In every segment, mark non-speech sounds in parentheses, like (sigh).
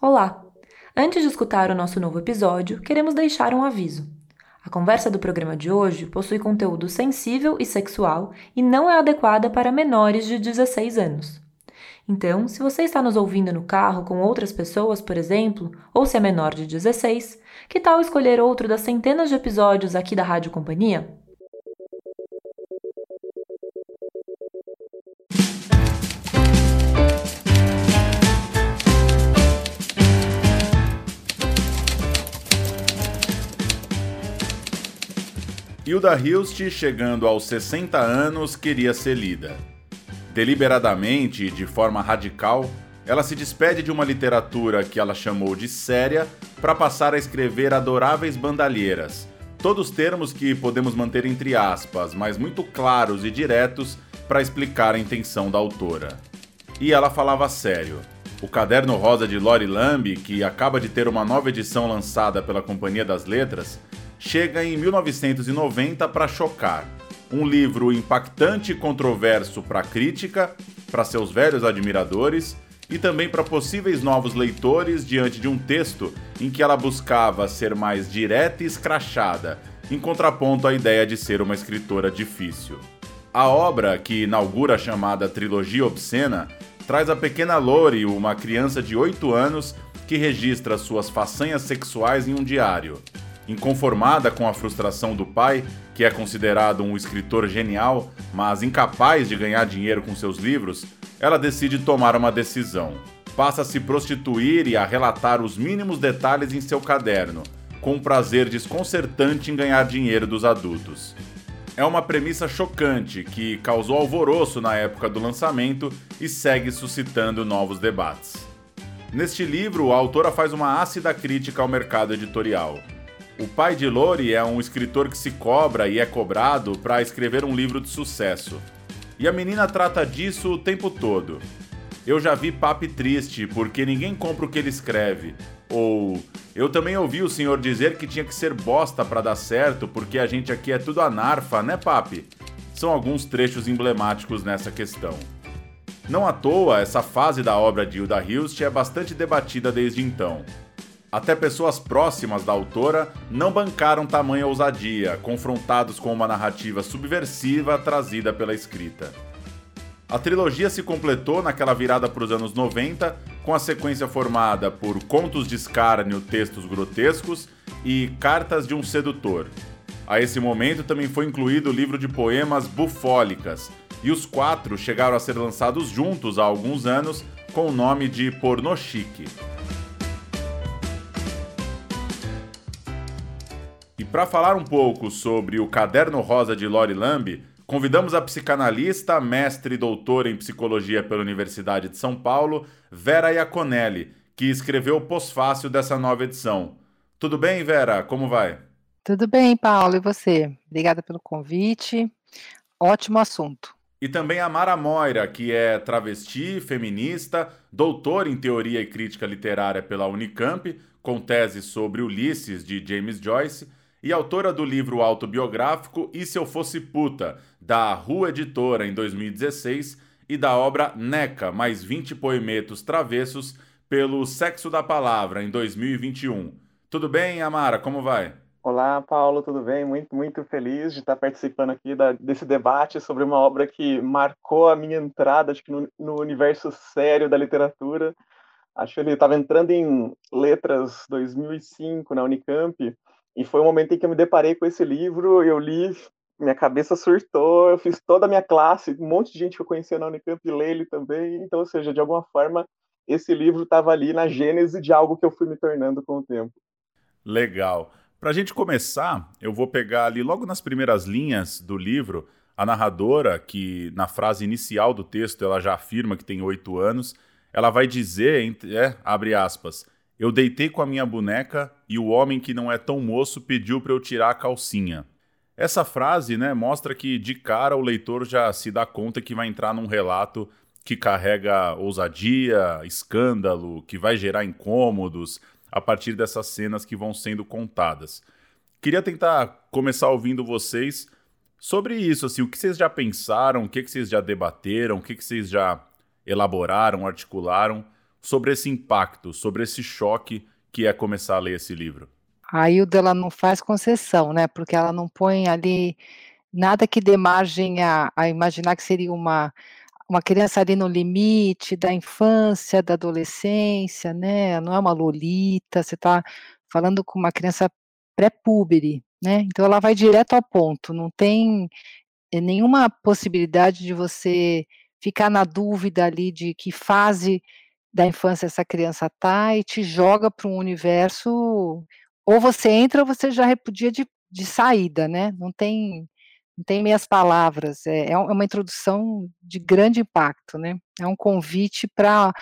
Olá! Antes de escutar o nosso novo episódio, queremos deixar um aviso. A conversa do programa de hoje possui conteúdo sensível e sexual e não é adequada para menores de 16 anos. Então, se você está nos ouvindo no carro com outras pessoas, por exemplo, ou se é menor de 16, que tal escolher outro das centenas de episódios aqui da Rádio Companhia? Hilda Hilst, chegando aos 60 anos, queria ser lida. Deliberadamente e de forma radical, ela se despede de uma literatura que ela chamou de séria para passar a escrever adoráveis bandalheiras. Todos termos que podemos manter entre aspas, mas muito claros e diretos para explicar a intenção da autora. E ela falava sério. O Caderno Rosa de Lori Lamb, que acaba de ter uma nova edição lançada pela Companhia das Letras, chega em 1990 para chocar. Um livro impactante e controverso para a crítica, para seus velhos admiradores e também para possíveis novos leitores diante de um texto em que ela buscava ser mais direta e escrachada, em contraponto à ideia de ser uma escritora difícil. A obra, que inaugura a chamada Trilogia Obscena, traz a pequena Lori, uma criança de 8 anos, que registra suas façanhas sexuais em um diário. Inconformada com a frustração do pai, que é considerado um escritor genial, mas incapaz de ganhar dinheiro com seus livros, ela decide tomar uma decisão. Passa a se prostituir e a relatar os mínimos detalhes em seu caderno, com um prazer desconcertante em ganhar dinheiro dos adultos. É uma premissa chocante que causou alvoroço na época do lançamento e segue suscitando novos debates. Neste livro, a autora faz uma ácida crítica ao mercado editorial. O pai de Lori é um escritor que se cobra e é cobrado para escrever um livro de sucesso. E a menina trata disso o tempo todo. Eu já vi papi triste porque ninguém compra o que ele escreve. Ou eu também ouvi o senhor dizer que tinha que ser bosta para dar certo porque a gente aqui é tudo anarfa, né, papi? São alguns trechos emblemáticos nessa questão. Não à toa, essa fase da obra de Hilda Hilst é bastante debatida desde então. Até pessoas próximas da autora não bancaram tamanha ousadia, confrontados com uma narrativa subversiva trazida pela escrita. A trilogia se completou naquela virada para os anos 90, com a sequência formada por Contos de Escárnio, Textos Grotescos e Cartas de um Sedutor. A esse momento também foi incluído o livro de poemas Bufólicas, e os quatro chegaram a ser lançados juntos há alguns anos com o nome de Porno Chique. Para falar um pouco sobre o Caderno Rosa de Lori Lamb, convidamos a psicanalista, mestre e doutora em psicologia pela Universidade de São Paulo, Vera Iaconelli, que escreveu o pós-fácil dessa nova edição. Tudo bem, Vera? Como vai? Tudo bem, Paulo, e você? Obrigada pelo convite. Ótimo assunto. E também a Mara Moira, que é travesti, feminista, doutora em teoria e crítica literária pela Unicamp, com tese sobre Ulisses de James Joyce e autora do livro autobiográfico E Se Eu Fosse Puta, da Rua Editora, em 2016, e da obra Neca, mais 20 poemetos travessos, pelo Sexo da Palavra, em 2021. Tudo bem, Amara? Como vai? Olá, Paulo, tudo bem? Muito, muito feliz de estar participando aqui da, desse debate sobre uma obra que marcou a minha entrada acho que no, no universo sério da literatura. Acho que ele estava entrando em letras 2005 na Unicamp e foi o um momento em que eu me deparei com esse livro, eu li, minha cabeça surtou, eu fiz toda a minha classe, um monte de gente que eu conhecia na Unicamp lê ele também, então, ou seja, de alguma forma, esse livro estava ali na gênese de algo que eu fui me tornando com o tempo. Legal. Para a gente começar, eu vou pegar ali logo nas primeiras linhas do livro a narradora, que na frase inicial do texto ela já afirma que tem oito anos, ela vai dizer, é, abre aspas, eu deitei com a minha boneca e o homem que não é tão moço pediu para eu tirar a calcinha. Essa frase né, mostra que de cara o leitor já se dá conta que vai entrar num relato que carrega ousadia, escândalo, que vai gerar incômodos a partir dessas cenas que vão sendo contadas. Queria tentar começar ouvindo vocês sobre isso, assim, o que vocês já pensaram, o que vocês já debateram, o que vocês já elaboraram, articularam sobre esse impacto, sobre esse choque que é começar a ler esse livro? A Hilda ela não faz concessão, né? Porque ela não põe ali nada que dê margem a, a imaginar que seria uma uma criança ali no limite da infância, da adolescência, né? Não é uma lolita, você está falando com uma criança pré-púbere, né? Então ela vai direto ao ponto, não tem eh, nenhuma possibilidade de você ficar na dúvida ali de que fase da infância essa criança está e te joga para um universo, ou você entra ou você já repudia de, de saída, né? Não tem, não tem meias palavras, é, é uma introdução de grande impacto, né? É um convite para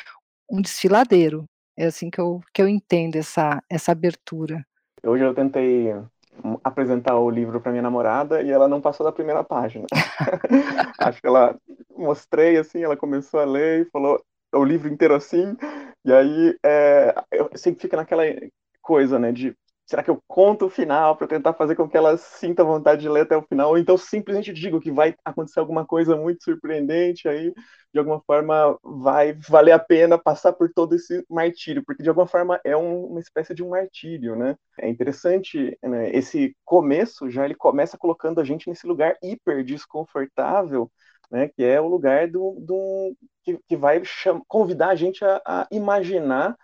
um desfiladeiro, é assim que eu, que eu entendo essa, essa abertura. Hoje eu tentei apresentar o livro para minha namorada e ela não passou da primeira página. (laughs) Acho que ela mostrei assim, ela começou a ler e falou o livro inteiro assim, e aí é, eu sempre fica naquela coisa, né, de será que eu conto o final para tentar fazer com que ela sinta vontade de ler até o final, ou então simplesmente digo que vai acontecer alguma coisa muito surpreendente, aí de alguma forma vai valer a pena passar por todo esse martírio, porque de alguma forma é um, uma espécie de um martírio, né? É interessante, né, esse começo já ele começa colocando a gente nesse lugar hiper desconfortável, né, que é o lugar do, do que, que vai convidar a gente a, a imaginar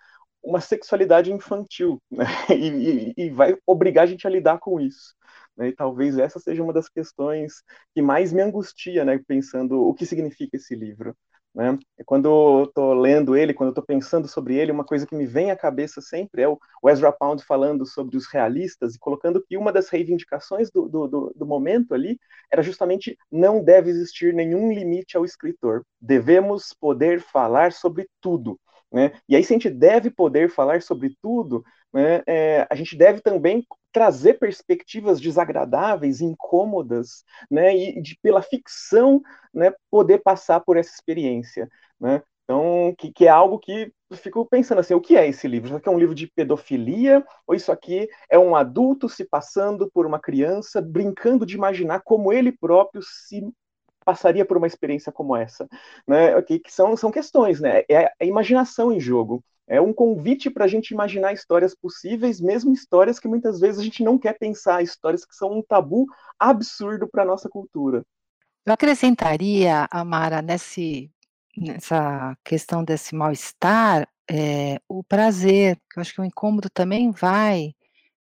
uma sexualidade infantil (laughs) né? e, e, e, vai obrigar a gente a lidar com isso. Né? E talvez essa seja uma das questões que mais me angustia, né? pensando o que significa esse livro. Né? Quando eu estou lendo ele, quando eu estou pensando sobre ele, uma coisa que me vem à cabeça sempre é o Ezra Pound falando sobre os realistas e colocando que uma das reivindicações do, do, do, do momento ali era justamente não deve existir nenhum limite ao escritor. Devemos poder falar sobre tudo. Né? E aí, se a gente deve poder falar sobre tudo, né, é, a gente deve também trazer perspectivas desagradáveis, incômodas, né, e de, pela ficção, né, poder passar por essa experiência, né? Então, que, que é algo que eu fico pensando assim, o que é esse livro? Isso aqui é um livro de pedofilia? Ou isso aqui é um adulto se passando por uma criança, brincando de imaginar como ele próprio se passaria por uma experiência como essa, né? Que, que são, são questões, né? É a imaginação em jogo. É um convite para a gente imaginar histórias possíveis, mesmo histórias que muitas vezes a gente não quer pensar, histórias que são um tabu absurdo para a nossa cultura. Eu acrescentaria, Amara, nesse, nessa questão desse mal-estar, é, o prazer. Eu acho que o incômodo também vai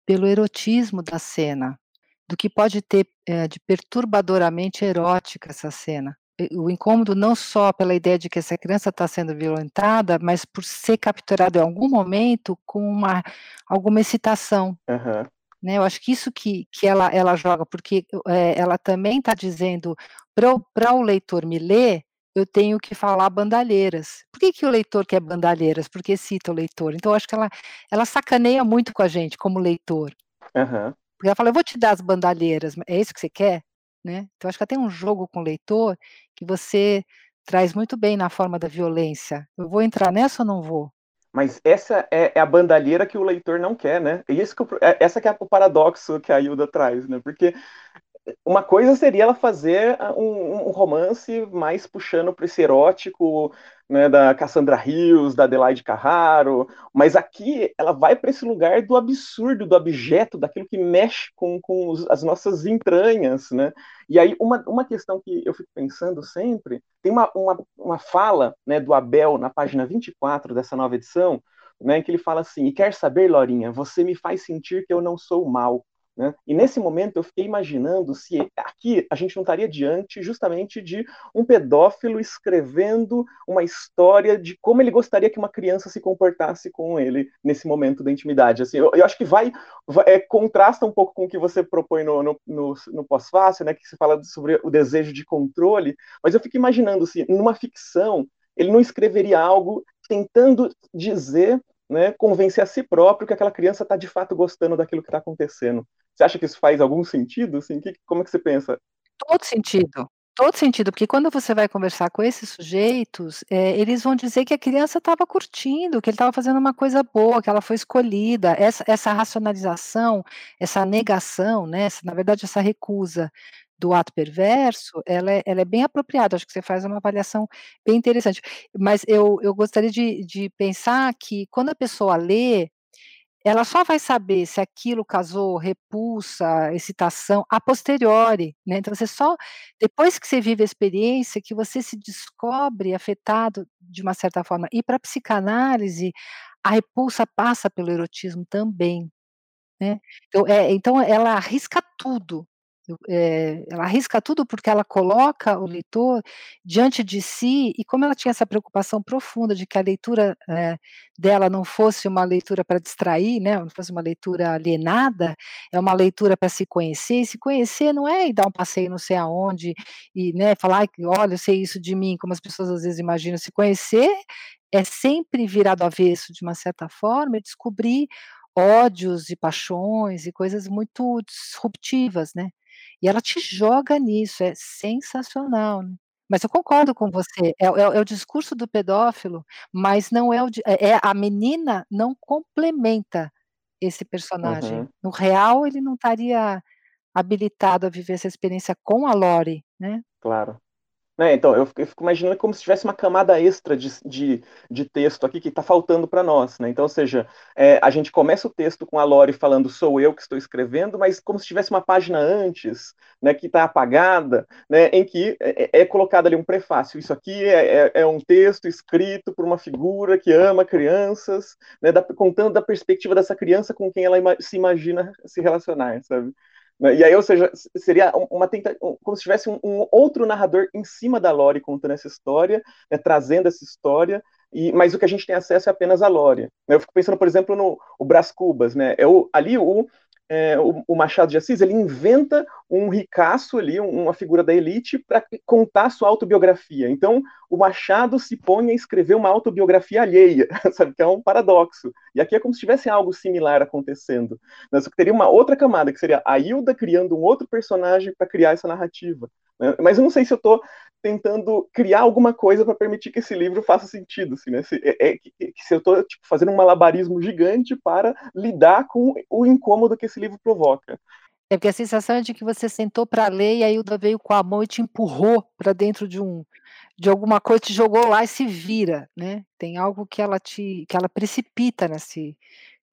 pelo erotismo da cena do que pode ter é, de perturbadoramente erótica essa cena. O incômodo não só pela ideia de que essa criança está sendo violentada, mas por ser capturado em algum momento com uma, alguma excitação. Uhum. Né, eu acho que isso que, que ela, ela joga, porque é, ela também está dizendo para o leitor me ler, eu tenho que falar bandalheiras. Por que, que o leitor quer bandalheiras? Porque cita o leitor. Então, eu acho que ela, ela sacaneia muito com a gente como leitor. Uhum. Porque ela fala, eu vou te dar as bandalheiras, é isso que você quer? Né? Então, acho que tem um jogo com o leitor que você traz muito bem na forma da violência. Eu vou entrar nessa ou não vou? Mas essa é, é a bandalheira que o leitor não quer, né? E isso que eu, é, essa que é o paradoxo que a Hilda traz, né? Porque uma coisa seria ela fazer ah, um, um romance mais puxando para esse erótico, né, da Cassandra Rios, da Adelaide Carraro, mas aqui ela vai para esse lugar do absurdo, do abjeto, daquilo que mexe com, com os, as nossas entranhas, né? E aí uma, uma questão que eu fico pensando sempre, tem uma, uma, uma fala né, do Abel na página 24 dessa nova edição, né, que ele fala assim, e quer saber, Lorinha, você me faz sentir que eu não sou mal, né? E nesse momento eu fiquei imaginando se aqui a gente não estaria diante justamente de um pedófilo escrevendo uma história de como ele gostaria que uma criança se comportasse com ele nesse momento da intimidade. Assim, eu, eu acho que vai, vai é, contrasta um pouco com o que você propõe no, no, no, no pós-fácil, né, que se fala sobre o desejo de controle, mas eu fico imaginando se numa ficção ele não escreveria algo tentando dizer né, convencer a si próprio que aquela criança está de fato gostando daquilo que está acontecendo. Você acha que isso faz algum sentido? Assim, que, como é que você pensa? Todo sentido. Todo sentido, porque quando você vai conversar com esses sujeitos, é, eles vão dizer que a criança estava curtindo, que ele estava fazendo uma coisa boa, que ela foi escolhida. Essa, essa racionalização, essa negação, né, essa, na verdade, essa recusa do ato perverso, ela é ela é bem apropriada, acho que você faz uma avaliação bem interessante. Mas eu eu gostaria de de pensar que quando a pessoa lê, ela só vai saber se aquilo causou repulsa, excitação, a posteriori, né, então você só depois que você vive a experiência que você se descobre afetado de uma certa forma. E pra psicanálise, a repulsa passa pelo erotismo também, né. Então, eh, então ela arrisca tudo, eh, ela arrisca tudo, porque ela coloca o leitor diante de si, e como ela tinha essa preocupação profunda de que a leitura, eh, dela não fosse uma leitura pra distrair, né, não fosse uma leitura alienada, é uma leitura pra se conhecer, e se conhecer não é ir dar um passeio não sei aonde, e, né, falar: "Ai, olha, eu sei isso de mim", como as pessoas às vezes imaginam, se conhecer é sempre virar do avesso de uma certa forma e descobrir ódios e paixões e coisas muito disruptivas, né. E ela te joga nisso, é sensacional, né. Mas eu concordo com você, é o é é o discurso do pedófilo, mas não é o é é a menina não complementa esse personagem. Uhum. No real, ele não estaria habilitado a viver essa experiência com a Lori, né. Claro. É, então, eu fico eu fico imaginando como se tivesse uma camada extra de de de texto aqui que tá faltando pra nós, né. Então, ou seja, eh, a gente começa o texto com a Lori falando: "Sou eu que estou escrevendo", mas como se tivesse uma página antes, né, que tá apagada, né, em que é é é colocado ali um prefácio: "Isso aqui é é é um texto escrito por uma figura que ama crianças", né, da contando da perspectiva dessa criança com quem ela ima se imagina se relacionar, sabe. Né, e aí, ou seja, se seria uma tenta como se tivesse um outro narrador em cima da Lori contando essa história, né, trazendo essa história, e mas o que a gente tem acesso é apenas a Lori. Né, eu fico pensando, por exemplo, no o Brás Cubas, né, o ali o eh, o o Machado de Assis, ele inventa um ricaço ali, um uma figura da elite, pra contar sua autobiografia. Então, o Machado se põe a escrever uma autobiografia alheia, (laughs) sabe, que é um paradoxo. E aqui é como se tivesse algo similar acontecendo, né, só que teria uma outra camada, que seria a Hilda criando um outro personagem pra criar essa narrativa, né. Mas eu não sei se eu tô tentando criar alguma coisa pra permitir que esse livro faça sentido, assim, né, se é é se eu tô, tipo, fazendo um malabarismo gigante para lidar com o incômodo que esse livro provoca. É porque a sensação é de que você sentou pra ler e a Hilda veio com a mão e te empurrou pra dentro de um de alguma coisa, te jogou lá e se vira, né. Tem algo que ela te que ela precipita nesse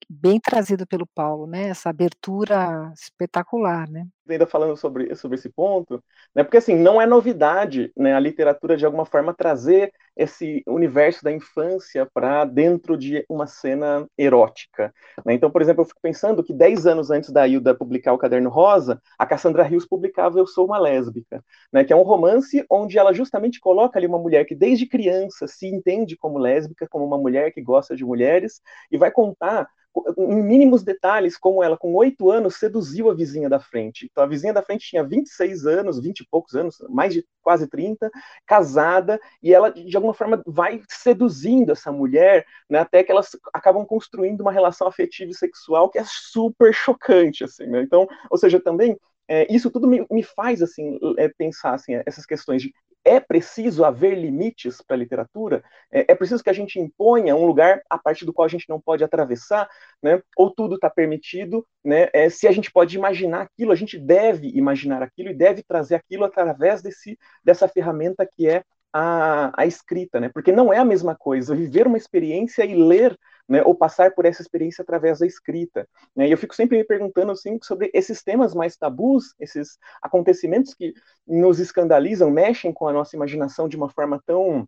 bem trazido pelo Paulo, né, essa abertura espetacular, né. Ainda falando sobre sobre esse ponto, né, porque assim, não é novidade, né, a literatura de alguma forma trazer esse universo da infância pra dentro de uma cena erótica, né. Então, por exemplo, eu fico pensando que 10 anos antes da Hilda publicar o Caderno Rosa, a Cassandra Rios publicava Eu Sou uma Lésbica, né, que é um romance onde ela justamente coloca ali uma mulher que desde criança se entende como lésbica, como uma mulher que gosta de mulheres, e vai contar em mínimos detalhes como ela com 8 anos seduziu a vizinha da frente. Então a vizinha da frente tinha 26 anos, 20 e poucos anos, mais de quase 30, casada, e ela de alguma forma vai seduzindo essa mulher, né, até que elas acabam construindo uma relação afetiva e sexual que é super chocante, assim, né. Então, ou seja, também, eh, isso tudo me me faz, assim, eh, pensar, assim, essas questões de é preciso haver limites pra literatura? É é preciso que a gente imponha um lugar a partir do qual a gente não pode atravessar, né, ou tudo tá permitido, né, eh, se a gente pode imaginar aquilo, a gente deve imaginar aquilo e deve trazer aquilo através desse dessa ferramenta que é a a escrita, né, porque não é a mesma coisa viver uma experiência e ler, né, ou passar por essa experiência através da escrita, né. E eu fico sempre me perguntando, assim, sobre esses temas mais tabus, esses acontecimentos que nos escandalizam, mexem com a nossa imaginação de uma forma tão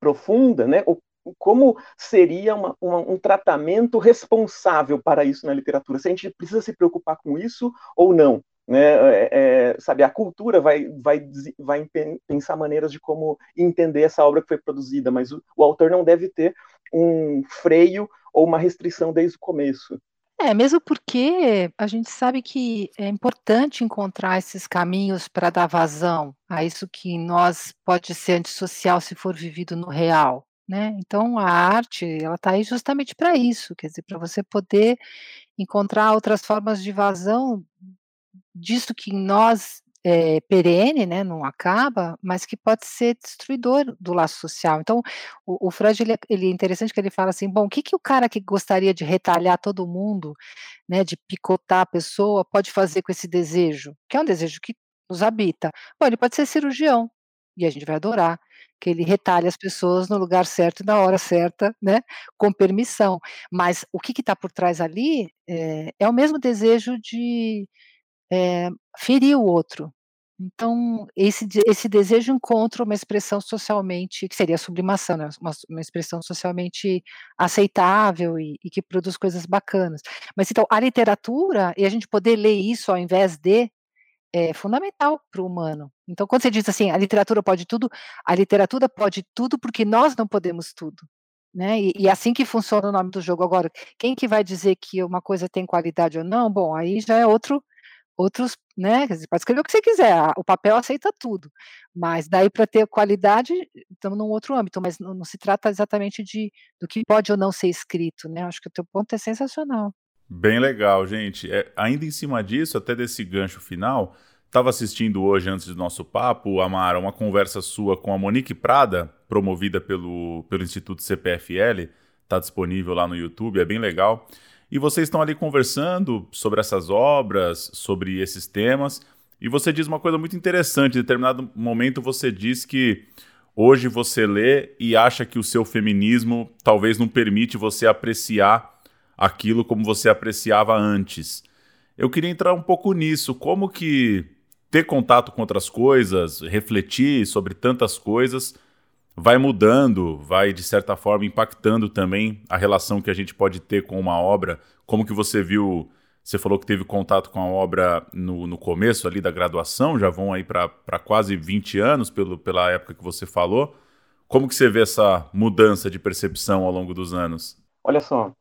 profunda, né, o como seria uma uma um tratamento responsável para isso na literatura, se a gente precisa se preocupar com isso ou não, né, eh eh, sabe, a cultura vai vai vai pen pensar maneiras de como entender essa obra que foi produzida, mas o o autor não deve ter um freio ou uma restrição desde o começo. É, mesmo porque a gente sabe que é importante encontrar esses caminhos pra dar vazão a isso que nós pode ser antissocial se for vivido no real, né. Então a arte, ela tá aí justamente pra isso, quer dizer, pra você poder encontrar outras formas de vazão disso que em nós é perene, né, não acaba, mas que pode ser destruidor do laço social. Então o o Freud ele é ele é interessante que ele fala assim: "Bom, o que que o cara que gostaria de retalhar todo mundo, né, de picotar a pessoa, pode fazer com esse desejo?", que é um desejo que nos habita. Bom, ele pode ser cirurgião, e a gente vai adorar, que ele retalha as pessoas no lugar certo e na hora certa, né, com permissão. Mas o que está por trás ali, é é o mesmo desejo de, eh, ferir o outro. Então, esse esse desejo encontra uma expressão socialmente que seria a sublimação, né, uma uma expressão socialmente aceitável e e que produz coisas bacanas. Mas então, a literatura, e a gente poder ler isso ao invés de, é fundamental para o humano. Então, quando você diz assim: "A literatura pode tudo", a literatura pode tudo, porque nós não podemos tudo, né, e e é assim que funciona o nome do jogo. Agora, quem que vai dizer que uma coisa tem qualidade ou não, bom, aí já é outro outros, né, dizer, pode escrever o que você quiser, o papel aceita tudo, mas daí para ter qualidade, estamos num outro âmbito, mas não não se trata exatamente de do que pode ou não ser escrito, né, acho que o teu ponto é sensacional. Bem legal, gente. Eh, ainda em cima disso, até desse gancho final, estava assistindo hoje, antes do nosso papo, Amara, uma conversa sua com a Monique Prada, promovida pelo pelo Instituto CPFL, está disponível lá no YouTube, é bem legal. E vocês estão ali conversando sobre essas obras, sobre esses temas, e você diz uma coisa muito interessante. Em determinado momento você diz que hoje você lê e acha que o seu feminismo talvez não permite você apreciar aquilo como você apreciava antes. Eu queria entrar um pouco nisso, como que ter contato com outras coisas, refletir sobre tantas coisas, vai mudando, vai de certa forma impactando também a relação que a gente pode ter com uma obra. Como que você viu? Você falou que teve contato com a obra no, no começo ali da graduação, já vão aí para quase 20 anos pelo, pela época que você falou. Como que você vê essa mudança de percepção ao longo dos anos? Olha só,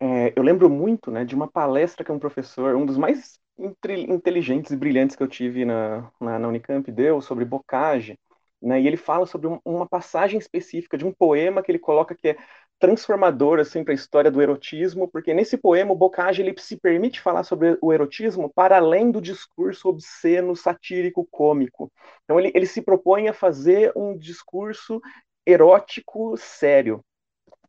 é, eu lembro muito né, de uma palestra que um professor, um dos mais inteligentes e brilhantes que eu tive na, na, na Unicamp, deu sobre bocage, né? E ele fala sobre um, uma passagem específica de um poema que ele coloca que é transformador assim para a história do erotismo, porque nesse poema o Bocage ele se permite falar sobre o erotismo para além do discurso obsceno, satírico, cômico. Então ele, ele se propõe a fazer um discurso erótico sério.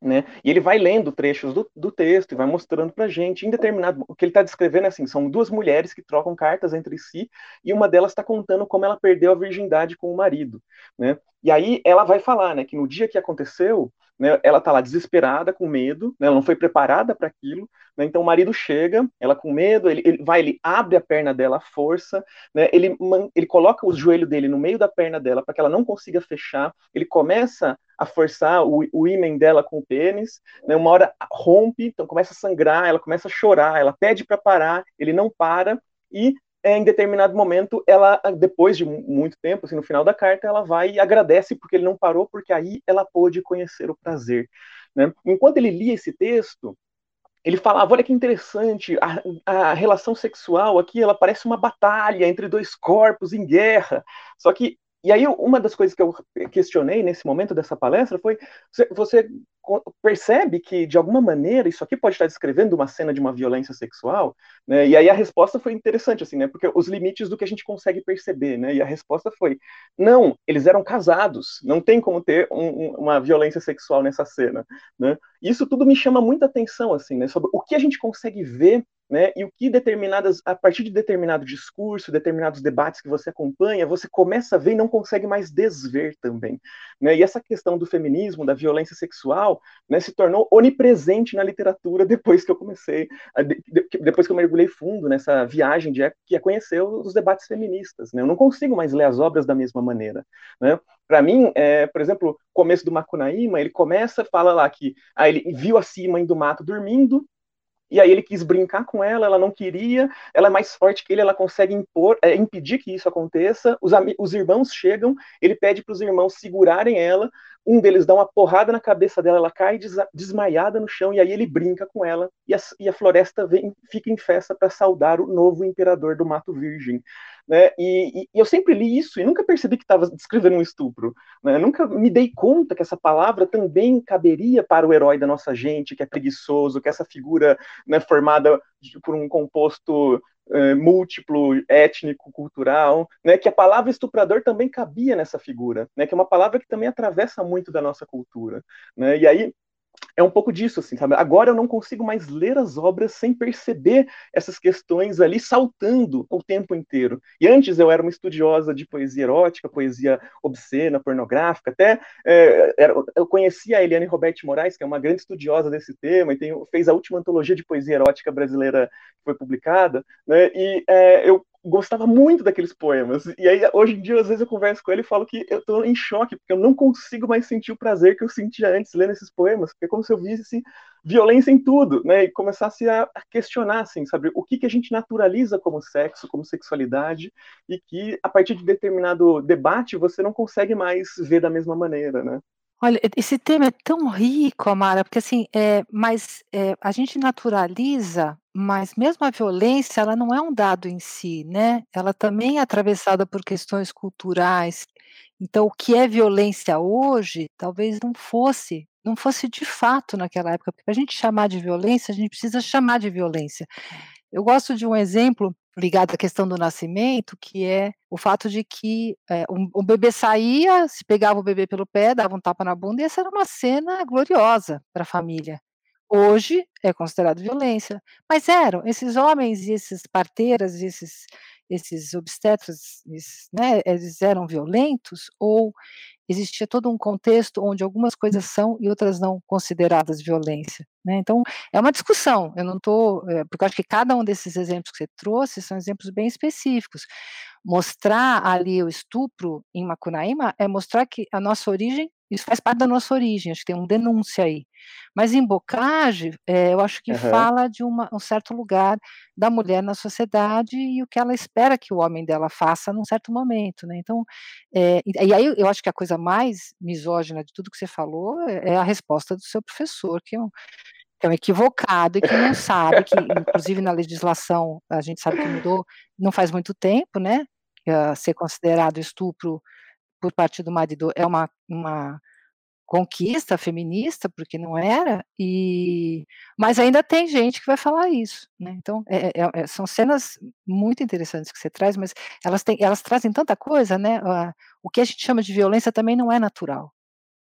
Né? E ele vai lendo trechos do, do texto e vai mostrando para gente, em determinado. O que ele está descrevendo é assim: são duas mulheres que trocam cartas entre si, e uma delas está contando como ela perdeu a virgindade com o marido. Né? E aí ela vai falar né, que no dia que aconteceu, né, ela está lá desesperada, com medo, né, ela não foi preparada para aquilo, né, então o marido chega, ela com medo, ele, ele, vai, ele abre a perna dela à força, né, ele, ele coloca o joelho dele no meio da perna dela para que ela não consiga fechar, ele começa a forçar o, o ímen dela com o pênis, né, uma hora rompe, então começa a sangrar, ela começa a chorar, ela pede para parar, ele não para, e é, em determinado momento, ela, depois de muito tempo, assim, no final da carta, ela vai e agradece porque ele não parou, porque aí ela pôde conhecer o prazer. Né? Enquanto ele lia esse texto, ele falava, olha que interessante, a, a, relação sexual aqui, ela parece uma batalha entre dois corpos em guerra, só que e aí, uma das coisas que eu questionei nesse momento dessa palestra foi: você percebe que, de alguma maneira, isso aqui pode estar descrevendo uma cena de uma violência sexual? Né? E aí a resposta foi interessante, assim, né? Porque os limites do que a gente consegue perceber, né? E a resposta foi: não, eles eram casados, não tem como ter um, uma violência sexual nessa cena, né? Isso tudo me chama muita atenção, assim, né? Sobre o que a gente consegue ver né? E o que determinadas, a partir de determinado discurso, determinados debates que você acompanha, você começa a ver e não consegue mais desver também, né? E essa questão do feminismo, da violência sexual, né, se tornou onipresente na literatura depois que eu comecei, depois que eu mergulhei fundo nessa viagem de que é conhecer os debates feministas, né? Eu não consigo mais ler as obras da mesma maneira, né? Para mim, é, por exemplo, começo do Macunaíma, ele começa, fala lá que ele viu a Cima do mato dormindo, e aí ele quis brincar com ela, ela não queria, ela é mais forte que ele, ela consegue impor, é, impedir que isso aconteça. Os, os irmãos chegam, ele pede para os irmãos segurarem ela, um deles dá uma porrada na cabeça dela, ela cai des, desmaiada no chão, e aí ele brinca com ela, e a, e a floresta vem, fica em festa para saudar o novo imperador do Mato Virgem. Né? E, e, eu sempre li isso e nunca percebi que estava descrevendo um estupro. Né? Nunca me dei conta que essa palavra também caberia para o herói da nossa gente, que é preguiçoso, que é essa figura né, formada por um composto é, múltiplo, étnico, cultural, né, que a palavra estuprador também cabia nessa figura, né, que é uma palavra que também atravessa muito da nossa cultura. Né, e aí é um pouco disso, assim, sabe? Agora eu não consigo mais ler as obras sem perceber essas questões ali saltando o tempo inteiro. E antes eu era uma estudiosa de poesia erótica, poesia obscena, pornográfica, até é, era, eu conhecia a Eliane Roberti Moraes, que é uma grande estudiosa desse tema, e tem, fez a última antologia de poesia erótica brasileira que foi publicada, né? E é, eu gostava muito daqueles poemas. E aí, hoje em dia, às vezes eu converso com ele e falo que eu tô em choque, porque eu não consigo mais sentir o prazer que eu sentia antes lendo esses poemas, porque é como se eu visse violência em tudo, né? E começasse a, questionar, assim, sabe, o que, que a gente naturaliza como sexo, como sexualidade, e que, a partir de determinado debate, você não consegue mais ver da mesma maneira, né? Olha, esse tema é tão rico, Amara, porque assim, é, mas é, a gente naturaliza, mas mesmo a violência, ela não é um dado em si, né? Ela também é atravessada por questões culturais. Então, o que é violência hoje, talvez não fosse, não fosse de fato naquela época, porque para a gente chamar de violência, a gente precisa chamar de violência. Eu gosto de um exemplo ligado à questão do nascimento, que é o fato de que é, um, o bebê saía, se pegava o bebê pelo pé, dava um tapa na bunda, e essa era uma cena gloriosa para a família. Hoje é considerado violência, mas eram esses homens e esses parteiras, esses esses obstetras, esses, né, eles eram violentos ou existia todo um contexto onde algumas coisas são e outras não consideradas violência. Né? Então, é uma discussão, eu não estou, é, porque eu acho que cada um desses exemplos que você trouxe são exemplos bem específicos. Mostrar ali o estupro em Macunaíma é mostrar que a nossa origem isso faz parte da nossa origem, acho que tem um denúncia aí. Mas em Bocage, é, eu acho que uhum. fala de uma, um certo lugar da mulher na sociedade e o que ela espera que o homem dela faça num certo momento, né? Então, é, e aí eu acho que a coisa mais misógina de tudo que você falou é, é a resposta do seu professor, que é um, que é um equivocado e que não sabe que, inclusive na legislação, a gente sabe que mudou não faz muito tempo, né? Uh, ser considerado estupro por parte do marido é uma, uma conquista feminista, porque não era, e mas ainda tem gente que vai falar isso, né? Então é, é, é são cenas muito interessantes que você traz, mas elas têm, elas trazem tanta coisa, né? O que a gente chama de violência também não é natural,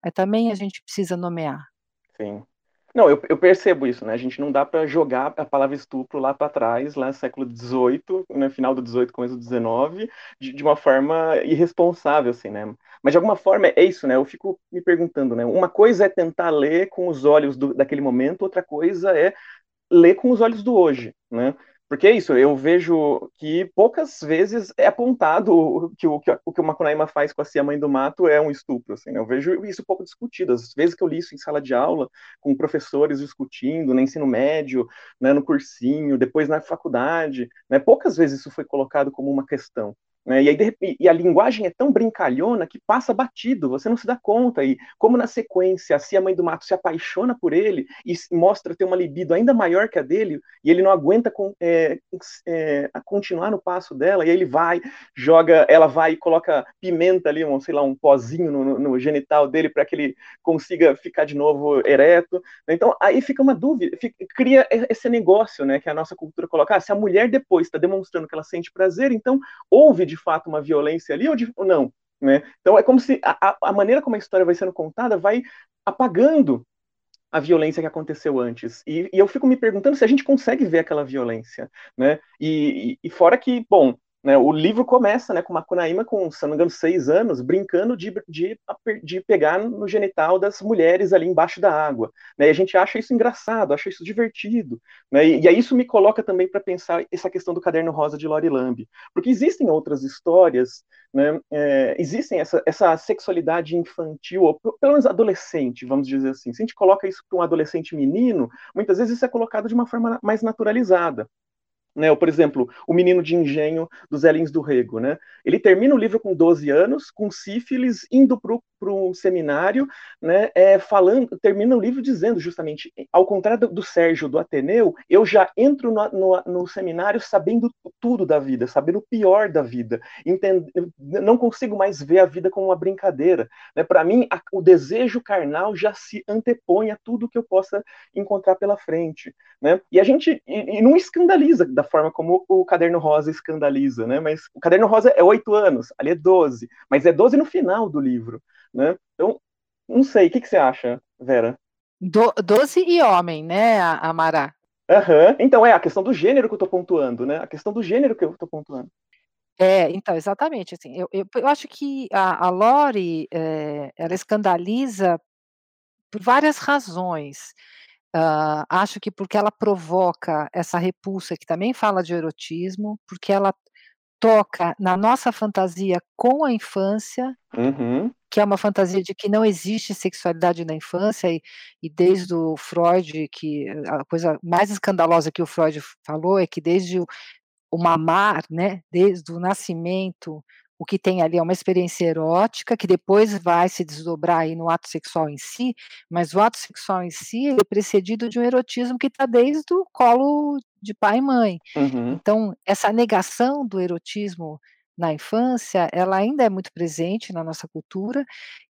é também a gente precisa nomear. Sim. Não, eu, eu, percebo isso, né? A gente não dá para jogar a palavra estupro lá para trás, lá no século XVIII, né? final do XVIII, começo do XIX, de, de, uma forma irresponsável, assim, né? Mas de alguma forma é isso, né? Eu fico me perguntando, né? Uma coisa é tentar ler com os olhos do, daquele momento, outra coisa é ler com os olhos do hoje, né? Porque é isso, eu vejo que poucas vezes é apontado que o que, o que Macunaíma faz com a Cia Mãe do Mato é um estupro, assim, né? Eu vejo isso pouco discutido. Às vezes que eu li isso em sala de aula, com professores discutindo, no ensino médio, né, no cursinho, depois na faculdade, né? Poucas vezes isso foi colocado como uma questão. Né? E, aí, e a linguagem é tão brincalhona que passa batido, você não se dá conta. E como na sequência, assim a mãe do mato se apaixona por ele e mostra ter uma libido ainda maior que a dele, e ele não aguenta com, é, é, continuar no passo dela, e aí ele vai, joga, ela vai e coloca pimenta ali, um, sei lá, um pozinho no, no genital dele para que ele consiga ficar de novo ereto. Então aí fica uma dúvida, fica, cria esse negócio né, que a nossa cultura coloca: ah, se a mulher depois está demonstrando que ela sente prazer, então houve de fato uma violência ali ou, de, ou não. Né? Então é como se a, a maneira como a história vai sendo contada vai apagando a violência que aconteceu antes. E, e, eu fico me perguntando se a gente consegue ver aquela violência, né? E, e, e fora que, bom, né, o livro começa né, com Macunaíma com, se não me engano, seis anos, brincando de, de, de pegar no genital das mulheres ali embaixo da água. Né, e a gente acha isso engraçado, acha isso divertido. Né, e, e aí isso me coloca também para pensar essa questão do caderno rosa de Lori Lamb. Porque existem outras histórias, né, é, existem essa, essa sexualidade infantil, ou pelo menos adolescente, vamos dizer assim. Se a gente coloca isso para um adolescente menino, muitas vezes isso é colocado de uma forma mais naturalizada. Né, ou, por exemplo, o menino de engenho dos Elins do Rego, né? Ele termina o livro com 12 anos, com sífilis, indo para um seminário, né? É, falando, termina o livro dizendo justamente, ao contrário do, do Sérgio do Ateneu, eu já entro no, no, no, seminário sabendo tudo da vida, sabendo o pior da vida, entendo, não consigo mais ver a vida como uma brincadeira. Né? Para mim, a, o desejo carnal já se antepõe a tudo que eu possa encontrar pela frente, né? E a gente e, e não escandaliza da forma como o Caderno Rosa escandaliza, né? Mas o Caderno Rosa é oito anos, ali é doze, mas é doze no final do livro, né? Então, não sei, o que, que você acha, Vera? Do, doze e homem, né, Amara? Uhum. Então, é a questão do gênero que eu estou pontuando, né? A questão do gênero que eu estou pontuando. É, então, exatamente, assim, eu, eu, eu acho que a, a Lori, é, ela escandaliza por várias razões. Uh, acho que porque ela provoca essa repulsa que também fala de erotismo, porque ela toca na nossa fantasia com a infância, uhum. que é uma fantasia de que não existe sexualidade na infância, e, e, desde o Freud, que a coisa mais escandalosa que o Freud falou é que desde o, o mamar, né, desde o nascimento, o que tem ali é uma experiência erótica, que depois vai se desdobrar aí no ato sexual em si, mas o ato sexual em si é precedido de um erotismo que está desde o colo de pai e mãe. Uhum. Então, essa negação do erotismo na infância, ela ainda é muito presente na nossa cultura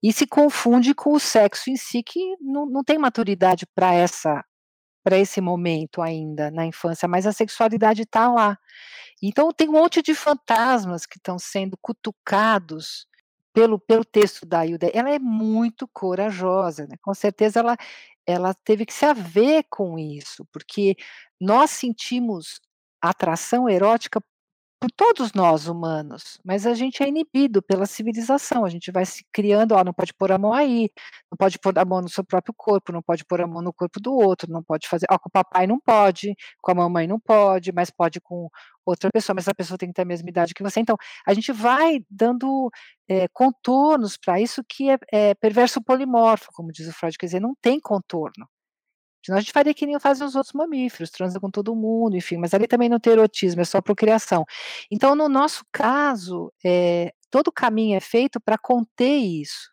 e se confunde com o sexo em si, que não, não tem maturidade para essa para esse momento ainda na infância, mas a sexualidade está lá. Então tem um monte de fantasmas que estão sendo cutucados pelo, pelo texto da Hilda. Ela é muito corajosa, né? com certeza ela, ela teve que se haver com isso, porque nós sentimos atração erótica por todos nós humanos, mas a gente é inibido pela civilização, a gente vai se criando, ó, não pode pôr a mão aí, não pode pôr a mão no seu próprio corpo, não pode pôr a mão no corpo do outro, não pode fazer, ó, com o papai não pode, com a mamãe não pode, mas pode com outra pessoa, mas a pessoa tem que ter a mesma idade que você. Então, a gente vai dando é, contornos para isso que é, é perverso polimorfo, como diz o Freud, quer dizer, não tem contorno. Senão a gente faria que nem fazem os outros mamíferos, transa com todo mundo, enfim, mas ali também não tem erotismo, é só procriação. Então, no nosso caso, é, todo o caminho é feito para conter isso.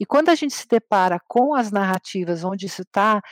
E quando a gente se depara com as narrativas onde isso está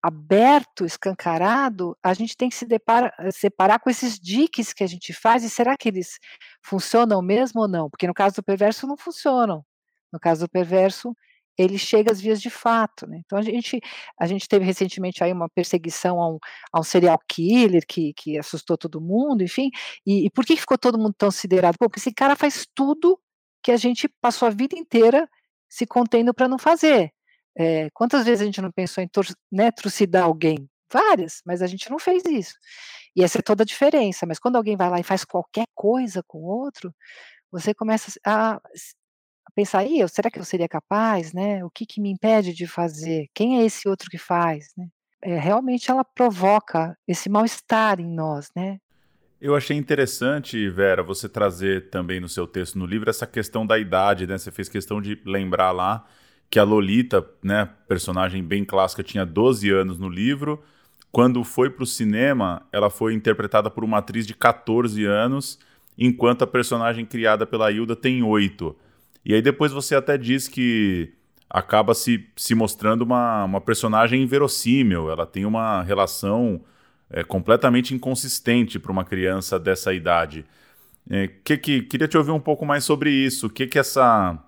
aberto, escancarado, a gente tem que se depara, separar com esses diques que a gente faz, e será que eles funcionam mesmo ou não? Porque no caso do perverso não funcionam. No caso do perverso, ele chega às vias de fato, né? Então a gente, a gente teve recentemente aí uma perseguição a um, a um serial killer que, que assustou todo mundo, enfim, e, e por que ficou todo mundo tão siderado? Pô, porque esse cara faz tudo que a gente passou a vida inteira se contendo para não fazer. É, quantas vezes a gente não pensou em né, trucidar alguém? Várias, mas a gente não fez isso. E essa é toda a diferença. Mas quando alguém vai lá e faz qualquer coisa com outro, você começa a pensar, Ih, será que eu seria capaz, né? O que, que me impede de fazer? Quem é esse outro que faz, né? É, realmente ela provoca esse mal-estar em nós, né? Eu achei interessante, Vera, você trazer também no seu texto no livro essa questão da idade, né? Você fez questão de lembrar lá que a Lolita, né, personagem bem clássica, tinha 12 anos no livro. Quando foi para o cinema, ela foi interpretada por uma atriz de 14 anos, enquanto a personagem criada pela Hilda tem 8. E aí depois você até diz que acaba se, se mostrando uma, uma personagem inverossímil, ela tem uma relação é, completamente inconsistente para uma criança dessa idade. É, que, que, queria te ouvir um pouco mais sobre isso. O que, que essa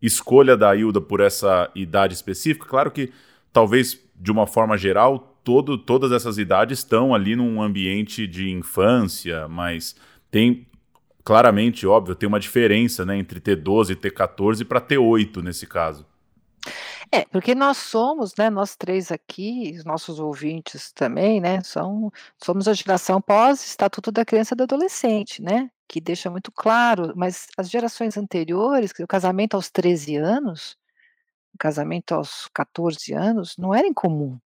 escolha da Hilda por essa idade específica? Claro que talvez de uma forma geral todo, todas essas idades estão ali num ambiente de infância, mas tem claramente, óbvio, tem uma diferença né, entre ter 12 e ter 14 para ter 8 nesse caso. É, porque nós somos, né, nós três aqui, os nossos ouvintes também, né, são, somos a geração pós-Estatuto da Criança e do Adolescente, né, que deixa muito claro, mas as gerações anteriores, o casamento aos 13 anos, o casamento aos 14 anos, não era incomum,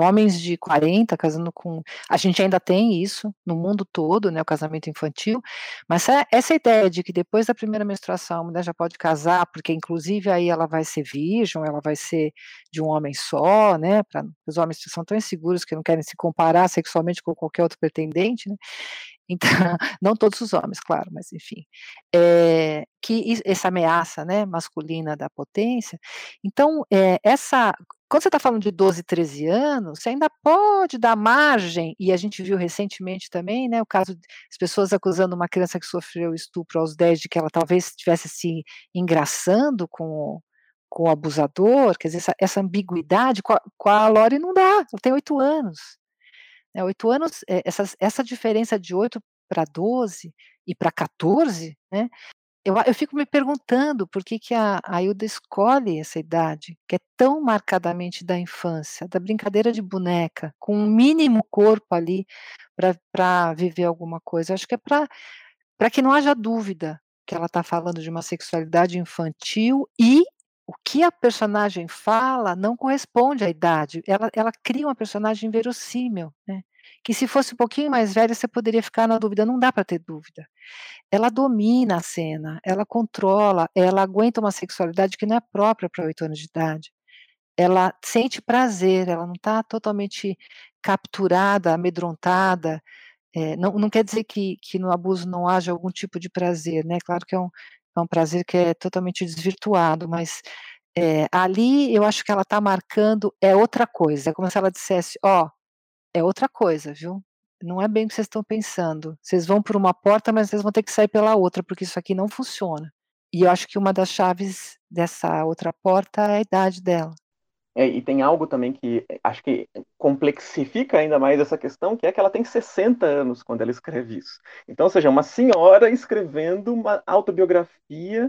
homens de 40 casando com. A gente ainda tem isso no mundo todo, né? O casamento infantil, mas essa ideia de que depois da primeira menstruação a mulher já pode casar, porque inclusive aí ela vai ser virgem, ela vai ser de um homem só, né? Os homens são tão inseguros que não querem se comparar sexualmente com qualquer outro pretendente, né? Então, (laughs) não todos os homens, claro, mas enfim, é, que essa ameaça, né, masculina da potência. Então, é, essa quando você está falando de 12, 13 anos, você ainda pode dar margem, e a gente viu recentemente também, né, o caso das pessoas acusando uma criança que sofreu estupro aos 10 de que ela talvez estivesse se engraçando com com o abusador, quer dizer, essa, essa ambiguidade, com a, com a Lori não dá, ela tem 8 anos. Né, 8 anos, é, essa, essa diferença de 8 para 12 e para 14, né, eu, eu fico me perguntando por que, que a, a Hilda escolhe essa idade, que é tão marcadamente da infância, da brincadeira de boneca, com um mínimo corpo ali para viver alguma coisa. Eu acho que é para que não haja dúvida que ela está falando de uma sexualidade infantil e o que a personagem fala não corresponde à idade. Ela, ela cria uma personagem verossímil, né? que se fosse um pouquinho mais velha você poderia ficar na dúvida, não dá para ter dúvida. Ela domina a cena, ela controla, ela aguenta uma sexualidade que não é própria para oito anos de idade. Ela sente prazer, ela não está totalmente capturada, amedrontada. É, não, não quer dizer que, que no abuso não haja algum tipo de prazer, né? Claro que é um, é um prazer que é totalmente desvirtuado, mas é, ali eu acho que ela está marcando é outra coisa. É como se ela dissesse: ó, oh, é outra coisa, viu? Não é bem o que vocês estão pensando. Vocês vão por uma porta, mas vocês vão ter que sair pela outra, porque isso aqui não funciona. E eu acho que uma das chaves dessa outra porta é a idade dela. É, e tem algo também que eh, acho que complexifica ainda mais essa questão, que é que ela tem 60 anos quando ela escreve isso. Então, ou seja, uma senhora escrevendo uma autobiografia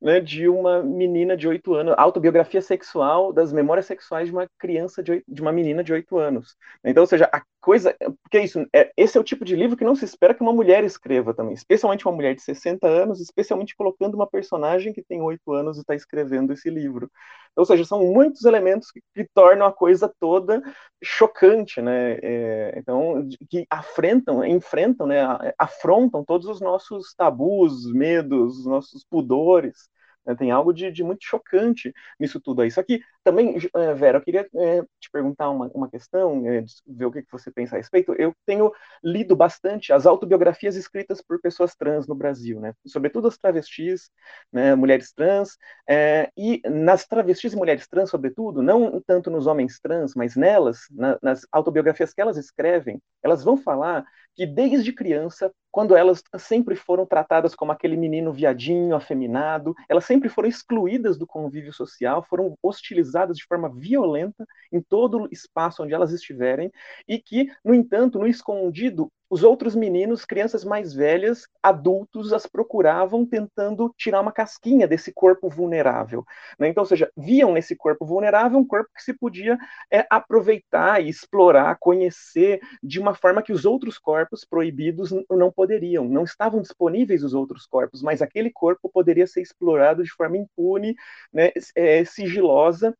né, de uma menina de 8 anos, autobiografia sexual das memórias sexuais de uma criança de, 8, de uma menina de 8 anos. Então, ou seja, a coisa, porque é isso, é, esse é o tipo de livro que não se espera que uma mulher escreva também, especialmente uma mulher de 60 anos, especialmente colocando uma personagem que tem 8 anos e está escrevendo esse livro. Ou seja, são muitos elementos que, que tornam a coisa toda chocante, né? É, então, que afrentam, enfrentam, né? Afrontam todos os nossos tabus, medos, os nossos pudores. Né? Tem algo de, de, muito chocante nisso tudo aí. Só que também, é, Vera, eu queria é, te perguntar uma, uma questão, é, ver o que, que você pensa a respeito. Eu tenho lido bastante as autobiografias escritas por pessoas trans no Brasil, né? sobretudo as travestis, né? mulheres trans, é, e nas travestis e mulheres trans, sobretudo, não tanto nos homens trans, mas nelas, na, nas autobiografias que elas escrevem, elas vão falar que desde criança, quando elas sempre foram tratadas como aquele menino viadinho, afeminado, elas sempre foram excluídas do convívio social, foram hostilizadas de forma violenta em todo o espaço onde elas estiverem, e que, no entanto, no escondido, os outros meninos, crianças mais velhas, adultos, as procuravam tentando tirar uma casquinha desse corpo vulnerável. Né? Então, ou seja, viam nesse corpo vulnerável um corpo que se podia é, aproveitar explorar, conhecer de uma forma que os outros corpos proibidos não poderiam. Não estavam disponíveis os outros corpos, mas aquele corpo poderia ser explorado de forma impune, né, é, sigilosa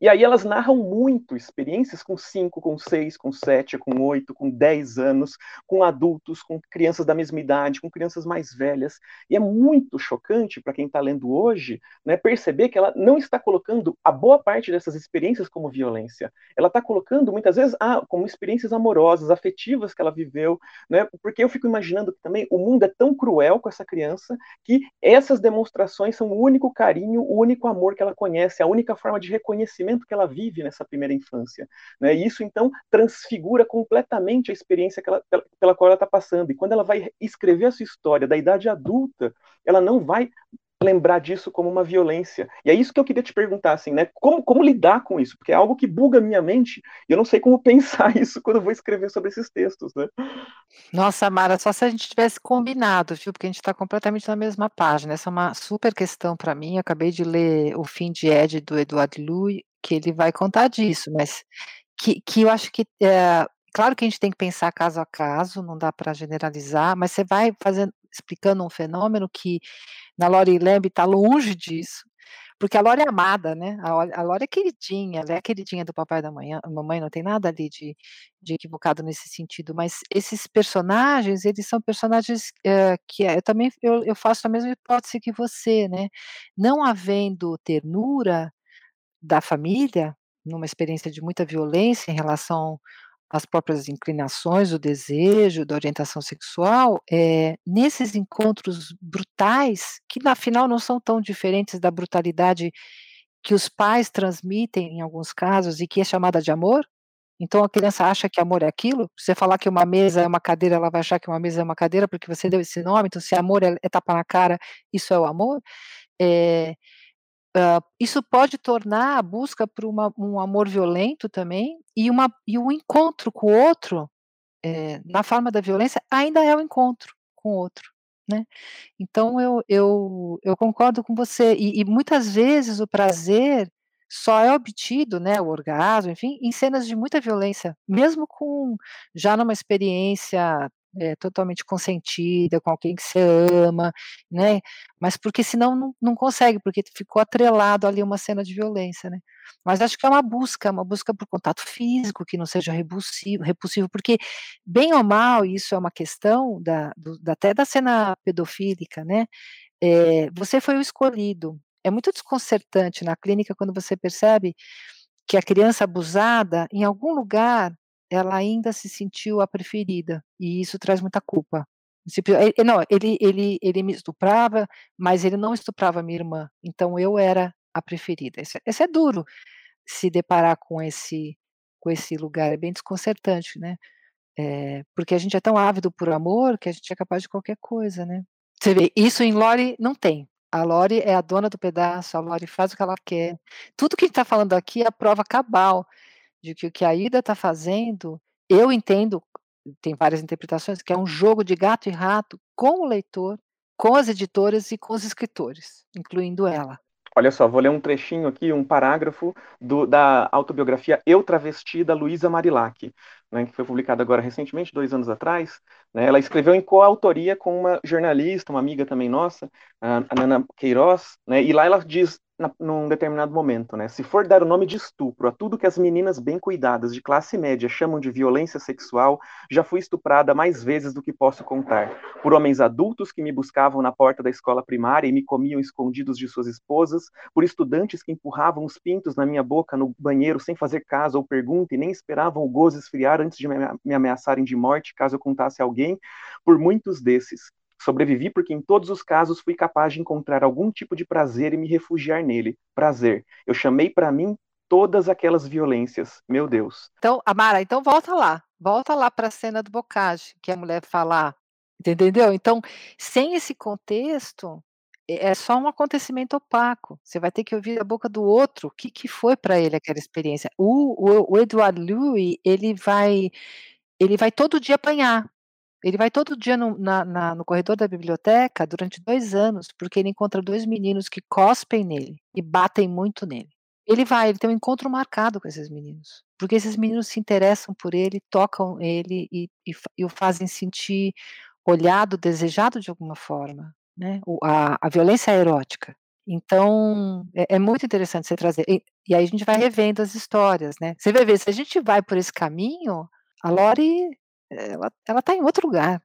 e aí elas narram muito experiências com 5, com 6, com 7, com 8, com 10 anos, com adultos, com crianças da mesma idade, com crianças mais velhas. E é muito chocante para quem está lendo hoje né, perceber que ela não está colocando a boa parte dessas experiências como violência. Ela está colocando muitas vezes ah, como experiências amorosas, afetivas que ela viveu, né, porque eu fico imaginando que também o mundo é tão cruel com essa criança que essas demonstrações são o único carinho, o único amor que ela conhece, a única forma de reconhecimento momento que ela vive nessa primeira infância. Né? E isso, então, transfigura completamente a experiência ela, pela, qual ela está passando. E quando ela vai escrever a sua história da idade adulta, ela não vai lembrar disso como uma violência. E é isso que eu queria te perguntar, assim, né? Como, como lidar com isso? Porque é algo que buga minha mente e eu não sei como (laughs) pensar isso quando eu vou escrever sobre esses textos, né? Nossa, Mara, só se a gente tivesse combinado, viu? Porque a gente está completamente na mesma página. Essa é uma super questão para mim. Eu acabei de ler O Fim de Ed, do Eduardo Louis, que ele vai contar disso, mas que, que eu acho que é, claro que a gente tem que pensar caso a caso, não dá para generalizar, mas você vai fazendo, explicando um fenômeno que na Lori Lamb está longe disso, porque a Lori é amada, né? A, a é queridinha, ela é queridinha do papai da manhã, mamãe, não tem nada ali de, de equivocado nesse sentido, mas esses personagens, eles são personagens é, que eu também eu, eu faço a mesma hipótese que você, né? Não havendo ternura, da família, numa experiência de muita violência em relação às próprias inclinações, o desejo, da orientação sexual, é, nesses encontros brutais, que afinal não são tão diferentes da brutalidade que os pais transmitem em alguns casos e que é chamada de amor, então a criança acha que amor é aquilo. Você falar que uma mesa é uma cadeira, ela vai achar que uma mesa é uma cadeira porque você deu esse nome. Então, se amor é, é tapa na cara, isso é o amor. É, Uh, isso pode tornar a busca por uma, um amor violento também e, uma, e o encontro com o outro, é, na forma da violência, ainda é o encontro com o outro. né. Então eu eu eu concordo com você, e e muitas vezes o prazer só é obtido, né, o orgasmo, enfim, em cenas de muita violência, mesmo com já numa experiência, eh, totalmente consentida, com alguém que você ama, né, mas porque senão não não consegue, porque ficou atrelado ali uma cena de violência, né. Mas acho que é uma busca, uma busca por contato físico, que não seja repulsivo repulsivo, porque, bem ou mal, isso é uma questão da do até da cena pedofílica, né, eh, você foi o escolhido. É muito desconcertante na clínica quando você percebe que a criança abusada, em algum lugar, ela ainda se sentiu a preferida, e isso traz muita culpa. Tipo, eh, não, ele ele ele me estuprava, mas ele não estuprava minha irmã, então eu era a preferida. Isso é é duro, se deparar com esse com esse lugar, é bem desconcertante, né. Eh, porque a gente é tão ávido por amor, que a gente é capaz de qualquer coisa, né. Você vê, isso em Lori não tem. A Lori é a dona do pedaço, a Lori faz o que ela quer. Tudo que a gente tá falando aqui é a prova cabal de que o que a Ida tá fazendo, eu entendo, tem várias interpretações, que é um jogo de gato e rato com o leitor, com as editoras e com os escritores, incluindo ela. Olha só, vou ler um trechinho aqui, um parágrafo do, da autobiografia Eu Travesti, da Luísa Marilac, né, que foi publicada agora recentemente, dois anos atrás. Né, ela escreveu em coautoria com uma jornalista, uma amiga também nossa, a Nana Queiroz, né, e lá ela diz na, num determinado momento, né? Se for dar o nome de estupro a tudo que as meninas bem cuidadas de classe média chamam de violência sexual, já fui estuprada mais vezes do que posso contar. Por homens adultos que me buscavam na porta da escola primária e me comiam escondidos de suas esposas, por estudantes que empurravam os pintos na minha boca no banheiro sem fazer caso ou pergunta e nem esperavam o gozo esfriar antes de me ameaçarem de morte caso eu contasse a alguém, por muitos desses. Sobrevivi porque em todos os casos fui capaz de encontrar algum tipo de prazer e me refugiar nele. Prazer. Eu chamei para mim todas aquelas violências. Meu Deus. Então, Amara, então volta lá. Volta lá para a cena do bocage, que a mulher fala, entendeu? Então, sem esse contexto, é só um acontecimento opaco. Você vai ter que ouvir a boca do outro, o que, que foi para ele aquela experiência. O, o, o Edward Louis, ele vai, ele vai todo dia apanhar. Ele vai todo dia no na na no corredor da biblioteca durante 2 anos, porque ele encontra 2 meninos que cospem nele e batem muito nele. Ele vai, ele tem um encontro marcado com esses meninos, porque esses meninos se interessam por ele, tocam ele e e e o fazem sentir olhado, desejado de alguma forma, né, o a a violência erótica. Então, é é muito interessante você trazer e e aí a gente vai revendo as histórias, né. Você vai ver, se a gente vai por esse caminho, a Lori ela ela tá em outro lugar,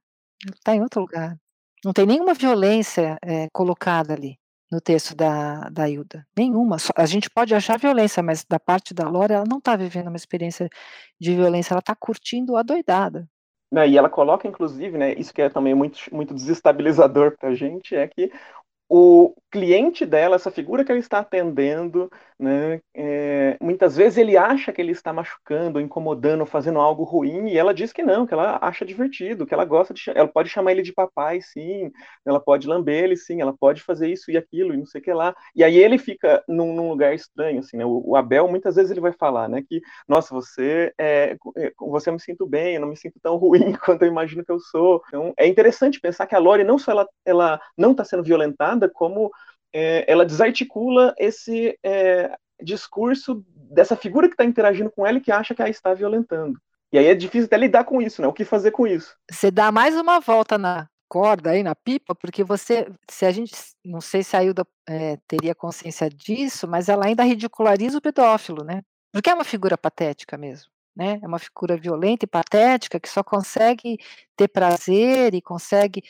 ela tá em outro lugar. Não tem nenhuma violência, eh, colocada ali, no texto da da Hilda, nenhuma, a gente pode achar violência, mas da parte da Lora, ela não tá vivendo uma experiência de violência, ela tá curtindo adoidada. Né, e ela coloca inclusive, né, isso que é também muito muito desestabilizador pra gente, é que o cliente dela, essa figura que ela está atendendo, né, é, muitas vezes ele acha que ele está machucando, incomodando, fazendo algo ruim, e ela diz que não, que ela acha divertido, que ela gosta de, ela pode chamar ele de papai, sim, ela pode lamber ele, sim, ela pode fazer isso e aquilo e não sei o que lá. E aí ele fica num, num lugar estranho, assim, né? O, o, Abel muitas vezes ele vai falar, né, que nossa, você é, com você eu me sinto bem, eu não me sinto tão ruim (laughs) quanto eu imagino que eu sou. Então é interessante pensar que a Lori não só ela, ela não está sendo violentada, como é, ela desarticula esse é, discurso dessa figura que está interagindo com ela e que acha que a está violentando. E aí é difícil até lidar com isso, né? O que fazer com isso? Você dá mais uma volta na corda aí, na pipa, porque você, se a gente, não sei se a Hilda é, teria consciência disso, mas ela ainda ridiculariza o pedófilo, né? Porque é uma figura patética mesmo. Né? É uma figura violenta e patética que só consegue ter prazer e consegue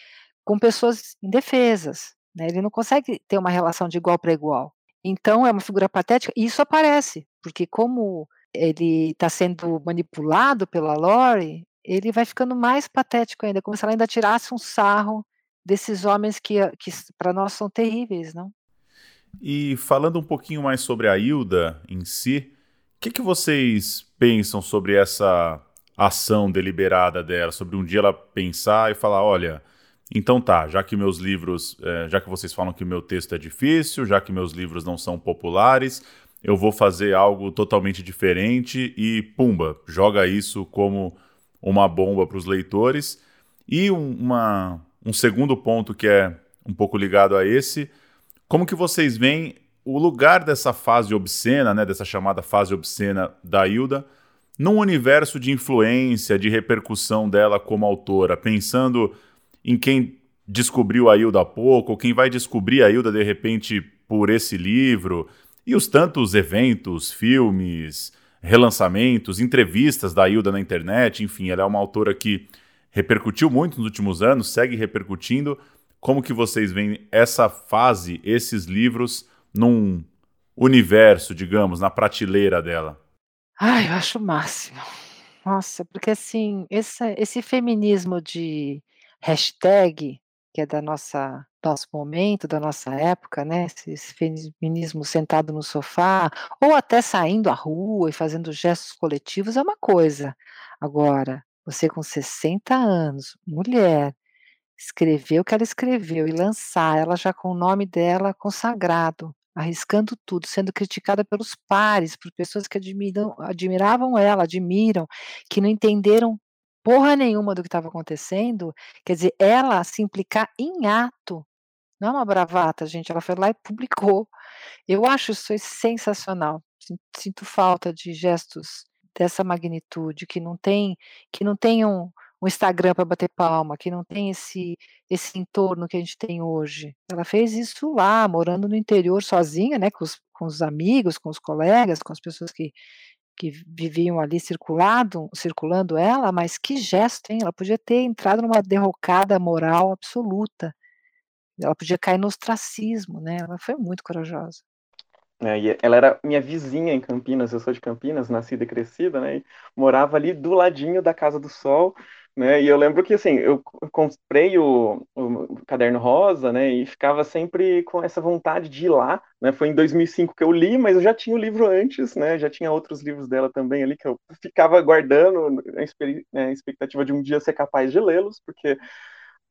com pessoas indefesas, né, ele não consegue ter uma relação de igual para igual. Então é uma figura patética e isso aparece, porque como ele está sendo manipulado pela Lori, ele vai ficando mais patético ainda, como se ela ainda tirasse um sarro desses homens que, que para nós são terríveis, não? E falando um pouquinho mais sobre a Hilda em si, o que, que vocês pensam sobre essa ação deliberada dela, sobre um dia ela pensar e falar, olha, então tá, já que meus livros, é, já que vocês falam que o meu texto é difícil, já que meus livros não são populares, eu vou fazer algo totalmente diferente e pumba, joga isso como uma bomba para os leitores. E um, uma, um segundo ponto que é um pouco ligado a esse, como que vocês veem o lugar dessa fase obscena, né, dessa chamada fase obscena da Hilda, num universo de influência, de repercussão dela como autora, pensando em quem descobriu a Hilda há pouco, ou quem vai descobrir a Hilda de repente por esse livro, e os tantos eventos, filmes, relançamentos, entrevistas da Hilda na internet, enfim, ela é uma autora que repercutiu muito nos últimos anos, segue repercutindo. Como que vocês veem essa fase, esses livros num universo, digamos, na prateleira dela? Ai, eu acho o máximo. Nossa, porque assim, esse, esse feminismo de hashtag, que é da nossa nosso momento, da nossa época, né? Esse feminismo sentado no sofá, ou até saindo à rua e fazendo gestos coletivos é uma coisa. Agora, você com 60 anos, mulher, escrever o que ela escreveu e lançar, ela já com o nome dela consagrado, arriscando tudo, sendo criticada pelos pares, por pessoas que admiram, admiravam ela, admiram, que não entenderam porra nenhuma do que estava acontecendo, quer dizer, ela se implicar em ato, não é uma bravata, gente, ela foi lá e publicou. Eu acho isso sensacional. Sinto falta de gestos dessa magnitude, que não tem, que não tem um, um Instagram para bater palma, que não tem esse esse entorno que a gente tem hoje. Ela fez isso lá, morando no interior sozinha, né, com os, com os amigos, com os colegas, com as pessoas que, que viviam ali circulado, circulando ela, mas que gesto, hein? Ela podia ter entrado numa derrocada moral absoluta. Ela podia cair no ostracismo, né? Ela foi muito corajosa. É, ela era minha vizinha em Campinas, eu sou de Campinas, nascida e crescida, né? E morava ali do ladinho da Casa do Sol, né? E eu lembro que assim, eu comprei o, o, caderno rosa, né? E ficava sempre com essa vontade de ir lá, né? Foi em 2005 que eu li, mas eu já tinha o livro antes, né? Já tinha outros livros dela também ali que eu ficava guardando a expectativa de um dia ser capaz de lê-los, porque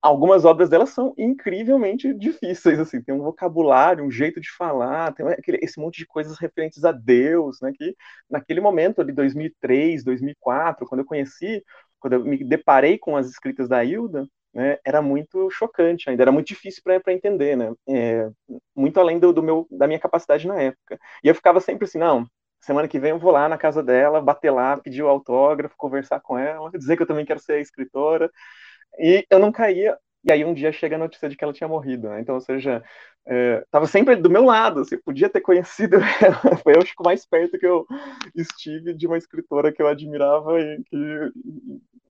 algumas obras dela são incrivelmente difíceis, assim, tem um vocabulário, um jeito de falar, tem aquele, esse monte de coisas referentes a Deus, né, que naquele momento ali, 2003, 2004, quando eu conheci, quando eu me deparei com as escritas da Hilda, né, era muito chocante ainda, era muito difícil para entender, né, é, muito além do, do, meu, da minha capacidade na época. E eu ficava sempre assim, não, semana que vem eu vou lá na casa dela, bater lá, pedir o autógrafo, conversar com ela, dizer que eu também quero ser escritora, e eu não caía. E aí um dia chega a notícia de que ela tinha morrido, né? Então, ou seja, estava é, sempre do meu lado, assim, podia ter conhecido (laughs) ela. Foi, eu acho, o mais perto que eu estive de uma escritora que eu admirava e que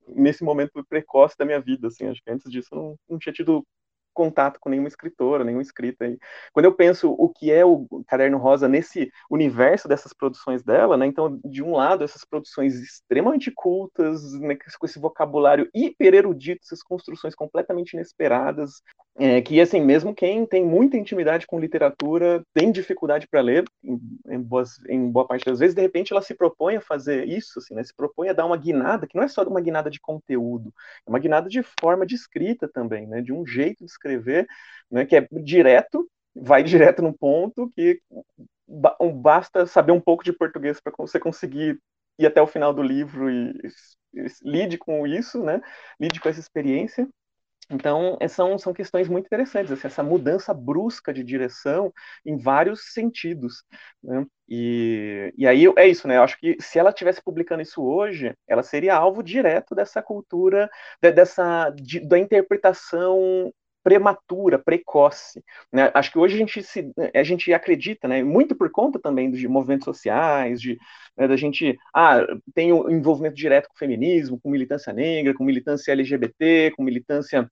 nesse momento precoce da minha vida, assim, acho que antes disso eu não, não tinha tido contato com nenhuma escritora, nenhuma escrita. E quando eu penso o que é o Caderno Rosa nesse universo dessas produções dela, né? Então, de um lado, essas produções extremamente cultas, né, com esse vocabulário hiper erudito, essas construções completamente inesperadas, é, que, assim, mesmo quem tem muita intimidade com literatura tem dificuldade para ler, em, em, boas, em boa parte das vezes, de repente ela se propõe a fazer isso, assim, né? Se propõe a dar uma guinada, que não é só uma guinada de conteúdo, é uma guinada de forma de escrita também, né? De um jeito de escrever, né, que é direto, vai (laughs) direto no ponto, que basta saber um pouco de português para você conseguir ir até o final do livro e, e lide com isso, né? Lide com essa experiência. Então, é, são, são questões muito interessantes, assim, essa mudança brusca de direção em vários sentidos. Né? E, e aí é isso, né? Eu acho que se ela estivesse publicando isso hoje, ela seria alvo direto dessa cultura, dessa de, da interpretação prematura, precoce. Né? Acho que hoje a gente, se, a gente acredita, né, muito por conta também de movimentos sociais, de né, da gente ah, tem o um envolvimento direto com o feminismo, com militância negra, com militância LGBT, com militância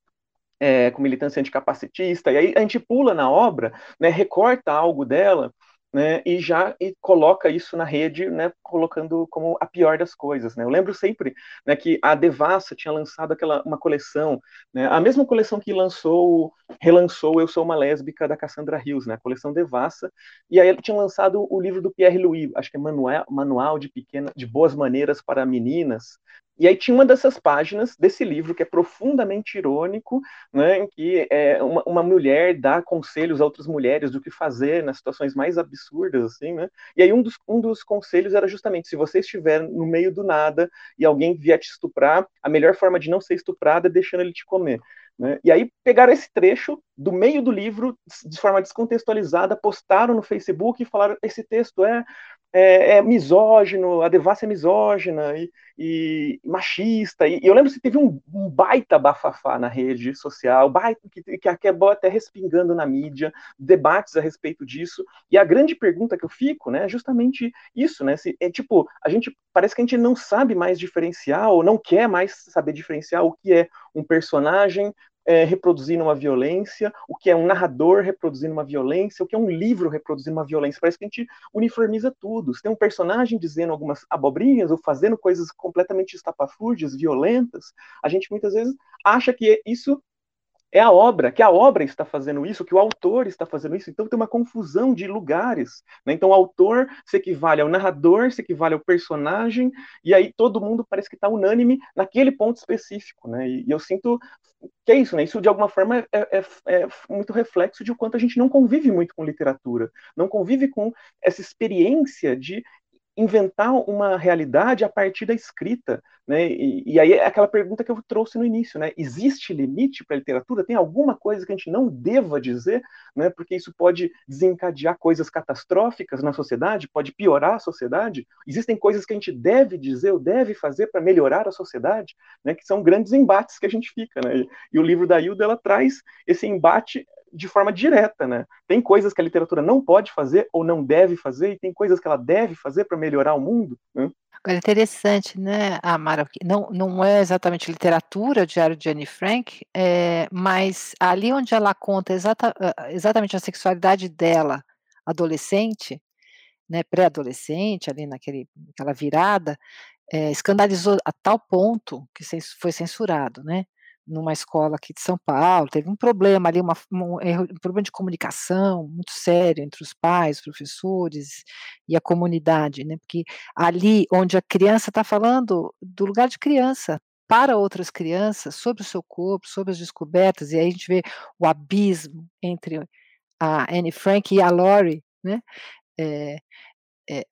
é, com militância anticapacitista, e aí a gente pula na obra, né, recorta algo dela né, e já e coloca isso na rede, né, colocando como a pior das coisas. Né. Eu lembro sempre né, que a Devassa tinha lançado aquela uma coleção, né, a mesma coleção que lançou, relançou Eu Sou uma Lésbica da Cassandra Hills, né, a coleção Devassa, e aí ele tinha lançado o livro do Pierre Louis, acho que é Manual, Manual de Pequena, de Boas Maneiras para Meninas, e aí tinha uma dessas páginas desse livro que é profundamente irônico, né, em que é, uma, uma, mulher dá conselhos a outras mulheres do que fazer nas situações mais absurdas, assim, né? E aí um dos, um dos conselhos era justamente se você estiver no meio do nada e alguém vier te estuprar, a melhor forma de não ser estuprada é deixando ele te comer. Né? E aí pegaram esse trecho do meio do livro, de forma descontextualizada, postaram no Facebook e falaram: esse texto é é, é, misógino, a devassa é misógina e, e machista. E, e, eu lembro que teve um, um, baita bafafá na rede social, baita, que, que acabou até respingando na mídia, debates a respeito disso. E a grande pergunta que eu fico, né, é justamente isso, né? Se, é tipo, a gente parece que a gente não sabe mais diferenciar ou não quer mais saber diferenciar o que é um personagem é, reproduzindo uma violência, o que é um narrador reproduzindo uma violência, o que é um livro reproduzindo uma violência. Parece que a gente uniformiza tudo. Se tem um personagem dizendo algumas abobrinhas ou fazendo coisas completamente estapafúrdias, violentas, a gente muitas vezes acha que isso é a obra, que a obra está fazendo isso, que o autor está fazendo isso. Então tem uma confusão de lugares. Né? Então o autor se equivale ao narrador, se equivale ao personagem, e aí todo mundo parece que está unânime naquele ponto específico. Né? E, e, eu sinto que é isso, né? Isso de alguma forma é, é, é, muito reflexo de o quanto a gente não convive muito com literatura, não convive com essa experiência de inventar uma realidade a partir da escrita, né? E, e, aí é aquela pergunta que eu trouxe no início, né? Existe limite para a literatura? Tem alguma coisa que a gente não deva dizer, né? Porque isso pode desencadear coisas catastróficas na sociedade, pode piorar a sociedade. Existem coisas que a gente deve dizer ou deve fazer para melhorar a sociedade, né? Que são grandes embates que a gente fica, né? E, o livro da Hilda ela traz esse embate de forma direta, né? Tem coisas que a literatura não pode fazer ou não deve fazer, e tem coisas que ela deve fazer para melhorar o mundo. Né? Agora, interessante, né, Amara? Não, não é exatamente literatura, Diário de Anne Frank, é, mas ali onde ela conta exata, exatamente a sexualidade dela, adolescente, né, pré-adolescente, ali naquele, naquela virada, é, escandalizou a tal ponto que foi censurado, né? Numa escola aqui de São Paulo, teve um problema ali, uma, um, um problema de comunicação muito sério entre os pais, professores e a comunidade, né? Porque ali onde a criança está falando do lugar de criança para outras crianças sobre o seu corpo, sobre as descobertas, e aí a gente vê o abismo entre a Anne Frank e a Laurie, né? É, é,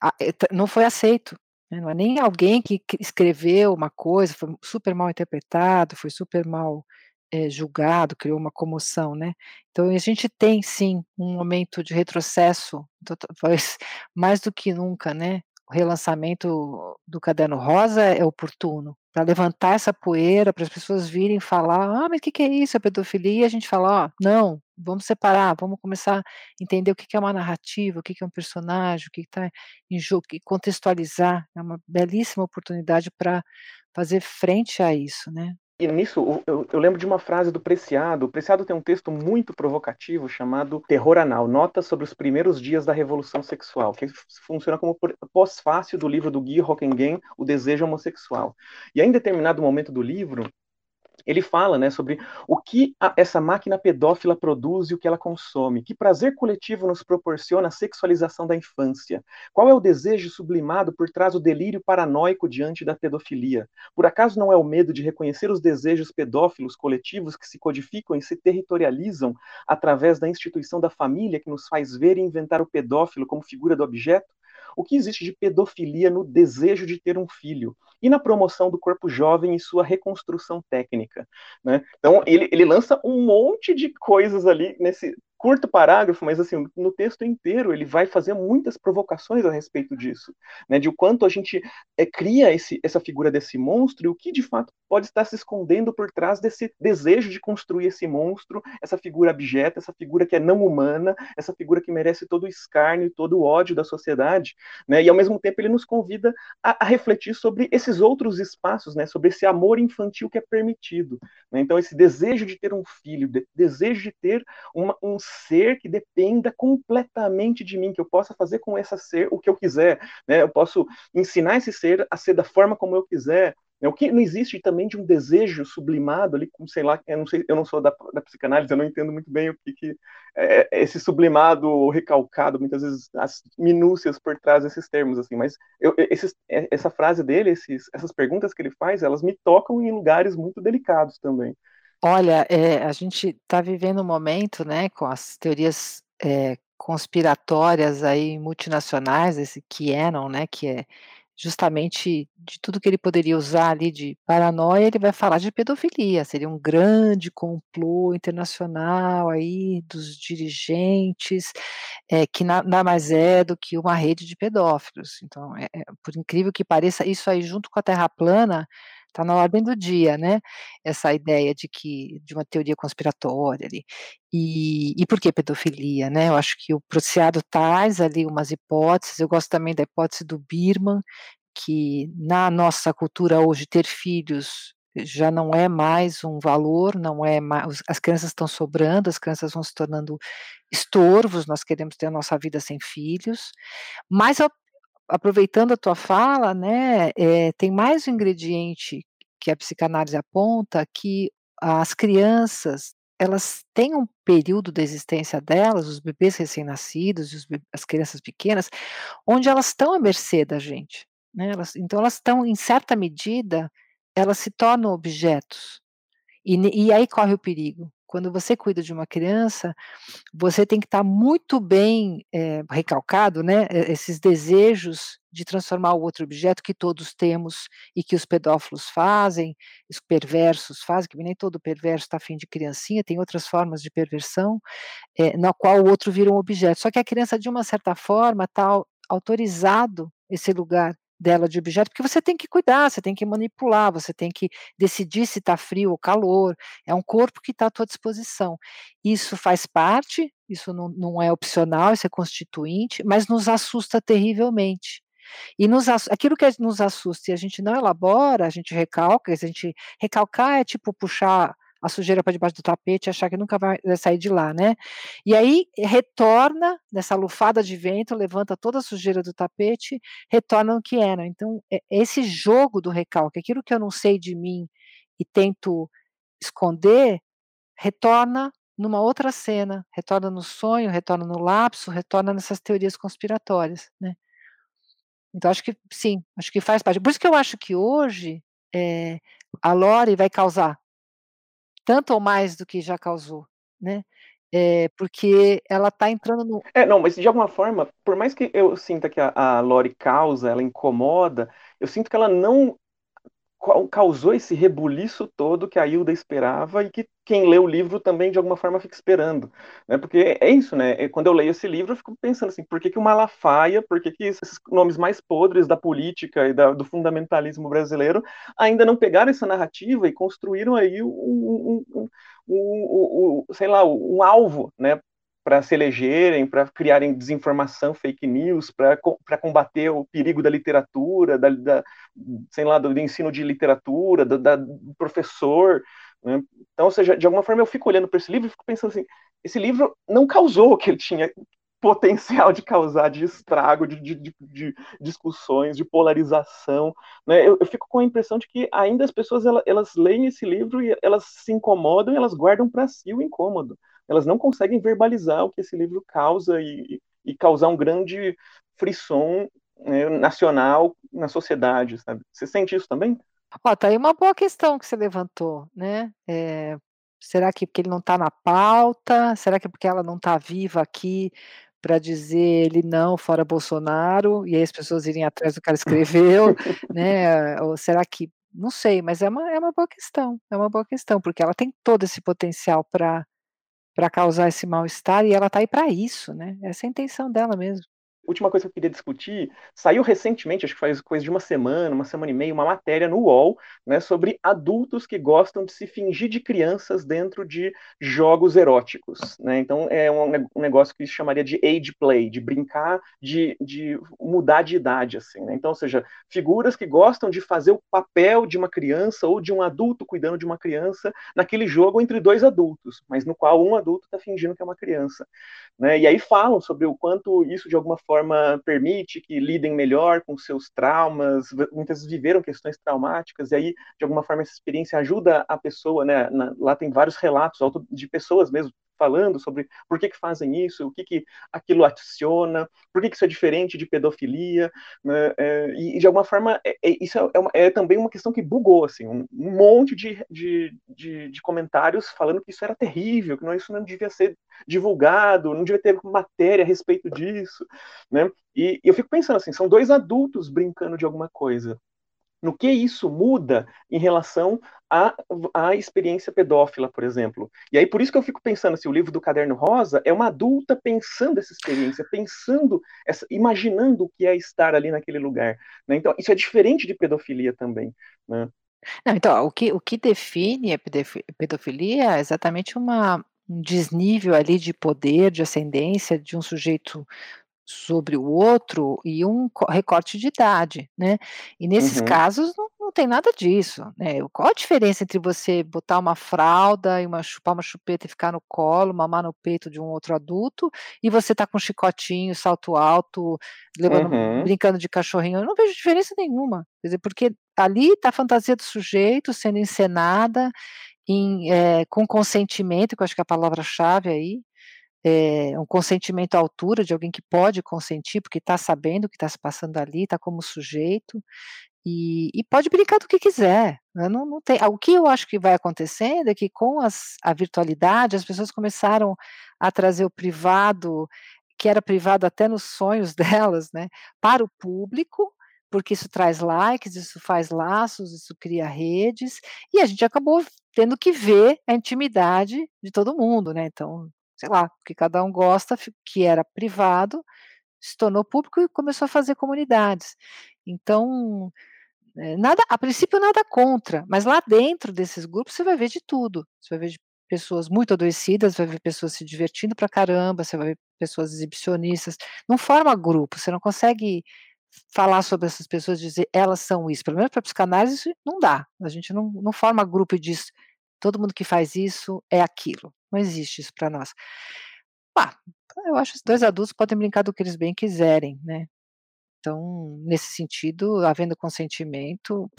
não foi aceito não é nem alguém que escreveu uma coisa, foi super mal interpretado, foi super mal é, julgado, criou uma comoção, né? Então a gente tem sim um momento de retrocesso, (laughs) mais do que nunca, né? O relançamento do Caderno Rosa é oportuno para levantar essa poeira, para as pessoas virem falar, ah, mas o que, que, é isso, a pedofilia? E a gente fala, ó, oh, não, vamos separar, vamos começar a entender o que, que é uma narrativa, o que, que é um personagem, o que está em jogo, e contextualizar, é uma belíssima oportunidade para fazer frente a isso, né? E nisso, eu, eu, lembro de uma frase do Preciado. O Preciado tem um texto muito provocativo chamado Terror Anal, Notas sobre os primeiros dias da Revolução Sexual, que funciona como pós-fácil do livro do Guy Hockenheim, O Desejo Homossexual. E aí, em determinado momento do livro, ele fala né, sobre o que a, essa máquina pedófila produz e o que ela consome, que prazer coletivo nos proporciona a sexualização da infância, qual é o desejo sublimado por trás do delírio paranoico diante da pedofilia. Por acaso não é o medo de reconhecer os desejos pedófilos coletivos que se codificam e se territorializam através da instituição da família que nos faz ver e inventar o pedófilo como figura do objeto? O que existe de pedofilia no desejo de ter um filho e na promoção do corpo jovem e sua reconstrução técnica? Né? Então, ele, ele lança um monte de coisas ali nesse curto parágrafo, mas assim, no texto inteiro ele vai fazer muitas provocações a respeito disso, né, de o quanto a gente é, cria esse, essa figura desse monstro e o que de fato pode estar se escondendo por trás desse desejo de construir esse monstro, essa figura abjeta, essa figura que é não humana, essa figura que merece todo o escárnio e todo o ódio da sociedade, né, e ao mesmo tempo ele nos convida a, a refletir sobre esses outros espaços, né, sobre esse amor infantil que é permitido, né, então esse desejo de ter um filho, de, desejo de ter uma, um ser que dependa completamente de mim, que eu possa fazer com esse ser o que eu quiser, né? Eu posso ensinar esse ser a ser da forma como eu quiser. Né? O que não existe também de um desejo sublimado ali, como sei lá, eu não sei, eu não sou da, da psicanálise, eu não entendo muito bem o que, que é, é esse sublimado recalcado, muitas vezes as minúcias por trás desses termos assim, mas eu, esses, é, essa frase dele, esses, essas perguntas que ele faz, elas me tocam em lugares muito delicados também. Olha, eh, a gente está vivendo um momento, né, com as teorias, eh, conspiratórias aí multinacionais, esse QAnon, né, que é justamente de tudo que ele poderia usar ali de paranoia, ele vai falar de pedofilia, seria um grande complô internacional aí dos dirigentes, é, que nada mais é do que uma rede de pedófilos. Então, é, é, por incrível que pareça, isso aí junto com a Terra plana está na ordem do dia, né? Essa ideia de que de uma teoria conspiratória ali. E, e por que pedofilia, né? Eu acho que o Prociado traz ali umas hipóteses. Eu gosto também da hipótese do Birman, que na nossa cultura hoje ter filhos já não é mais um valor, não é mais, as crianças estão sobrando, as crianças vão se tornando estorvos, nós queremos ter a nossa vida sem filhos, mas aproveitando a tua fala, né, é, tem mais um ingrediente que a psicanálise aponta, que as crianças, elas têm um período da existência delas, os bebês recém-nascidos, as crianças pequenas, onde elas estão à mercê da gente, né, elas, então elas estão, em certa medida, elas se tornam objetos, e, e aí corre o perigo, quando você cuida de uma criança, você tem que estar muito bem é, recalcado, né? Esses desejos de transformar o outro objeto que todos temos e que os pedófilos fazem, os perversos fazem, que nem todo perverso está afim de criancinha, tem outras formas de perversão, é, na qual o outro vira um objeto. Só que a criança, de uma certa forma, está autorizado esse lugar dela de objeto, porque você tem que cuidar, você tem que manipular, você tem que decidir se está frio ou calor, é um corpo que está à tua disposição. Isso faz parte, isso não, não é opcional, isso é constituinte, mas nos assusta terrivelmente. E nos, aquilo que nos assusta e a gente não elabora, a gente recalca, a gente recalcar é tipo puxar a sujeira para debaixo do tapete e achar que nunca vai, sair de lá, né? E aí retorna nessa lufada de vento, levanta toda a sujeira do tapete, retorna no que era. Então, é, esse jogo do recalque, aquilo que eu não sei de mim e tento esconder, retorna numa outra cena, retorna no sonho, retorna no lapso, retorna nessas teorias conspiratórias, né? Então, acho que sim, acho que faz parte. Por isso que eu acho que hoje é, a Lore vai causar tanto ou mais do que já causou, né? É, porque ela está entrando no. É, não, mas de alguma forma, por mais que eu sinta que a, a Lori causa, ela incomoda, eu sinto que ela não causou esse rebuliço todo que a Hilda esperava e que quem lê o livro também de alguma forma fica esperando, né? Porque é isso, né? É, quando eu leio esse livro, eu fico pensando assim, por que, que o Malafaia, por que, que esses nomes mais podres da política e da, do fundamentalismo brasileiro ainda não pegaram essa narrativa e construíram aí um, um, um, um, um sei lá, um alvo, né? Para se elegerem, para criarem desinformação, fake news, para combater o perigo da literatura, da, da sei lá, do, ensino de literatura, do, da, do professor. Né? Então, ou seja, de alguma forma eu fico olhando para esse livro e fico pensando assim, esse livro não causou o que ele tinha potencial de causar de estrago, de, de, de, de discussões, de polarização. Né? Eu, eu, fico com a impressão de que ainda as pessoas elas, elas leem esse livro e elas se incomodam e elas guardam para si o incômodo elas não conseguem verbalizar o que esse livro causa e, e causar um grande frisson né, nacional na sociedade, sabe? Você sente isso também? Ó, tá aí uma boa questão que você levantou, né? É, será que porque ele não está na pauta? Será que é porque ela não está viva aqui para dizer ele não, fora Bolsonaro, e aí as pessoas irem atrás do que ela escreveu, (laughs) né? Ou será que não sei, mas é uma, é uma boa questão, é uma boa questão, porque ela tem todo esse potencial para para causar esse mal-estar e ela está aí para isso, né? Essa é a intenção dela mesmo última coisa que eu queria discutir, saiu recentemente, acho que faz coisa de uma semana, uma semana e meia, uma matéria no UOL, né, sobre adultos que gostam de se fingir de crianças dentro de jogos eróticos, né, então é um, um negócio que se chamaria de age play, de brincar, de, de mudar de idade, assim, né, então, ou seja, figuras que gostam de fazer o papel de uma criança ou de um adulto cuidando de uma criança naquele jogo entre dois adultos, mas no qual um adulto está fingindo que é uma criança, né, e aí falam sobre o quanto isso de alguma forma forma permite que lidem melhor com seus traumas, muitas viveram questões traumáticas, e aí, de alguma forma, essa experiência ajuda a pessoa, né? Lá tem vários relatos de pessoas mesmo falando sobre por que, que fazem isso, o que, que aquilo adiciona, por que, que isso é diferente de pedofilia, né, é, e de alguma forma é, é, isso é, uma, é, também uma questão que bugou, assim, um, um monte de, de, de, de, comentários falando que isso era terrível, que não, isso não devia ser divulgado, não devia ter matéria a respeito disso, né, e, e eu fico pensando assim, são dois adultos brincando de alguma coisa, no que isso muda em relação à, à experiência pedófila, por exemplo. E aí, por isso que eu fico pensando, se assim, o livro do Caderno Rosa é uma adulta pensando essa experiência, pensando, essa, imaginando o que é estar ali naquele lugar. Né? Então, isso é diferente de pedofilia também. Né? Não, então, o que, o que define a pedofilia é exatamente uma, um desnível ali de poder, de ascendência de um sujeito sobre o outro e um recorte de idade, né? E nesses uhum. casos não, não, tem nada disso, né? Qual a diferença entre você botar uma fralda e uma chupar uma chupeta e ficar no colo, mamar no peito de um outro adulto e você tá com um chicotinho, salto alto, levando, uhum. brincando de cachorrinho? Eu não vejo diferença nenhuma, quer dizer, porque ali tá a fantasia do sujeito sendo encenada em, é, com consentimento, que eu acho que é a palavra-chave aí, é, um consentimento à altura de alguém que pode consentir, porque está sabendo o que está se passando ali, está como sujeito, e, e, pode brincar do que quiser. Né? Não, não tem, o que eu acho que vai acontecendo é que com as, a virtualidade as pessoas começaram a trazer o privado, que era privado até nos sonhos (laughs) delas, né, para o público, porque isso traz likes, isso faz laços, isso cria redes, e a gente acabou tendo que ver a intimidade de todo mundo, né? Então, sei lá, porque cada um gosta, que era privado, se tornou público e começou a fazer comunidades. Então, eh, nada, a princípio nada contra, mas lá dentro desses grupos você vai ver de tudo. Você vai ver pessoas muito adoecidas, vai ver pessoas se divertindo pra caramba, você vai ver pessoas exibicionistas. Não forma grupo, você não consegue falar sobre essas pessoas dizer elas são isso. Pelo menos para psicanálise não dá. A gente não, não forma grupo e diz todo mundo que faz isso é aquilo. Não existe isso para nós. Ah, eu acho que os dois adultos podem brincar do que eles bem quiserem, né? Então, nesse sentido, havendo consentimento,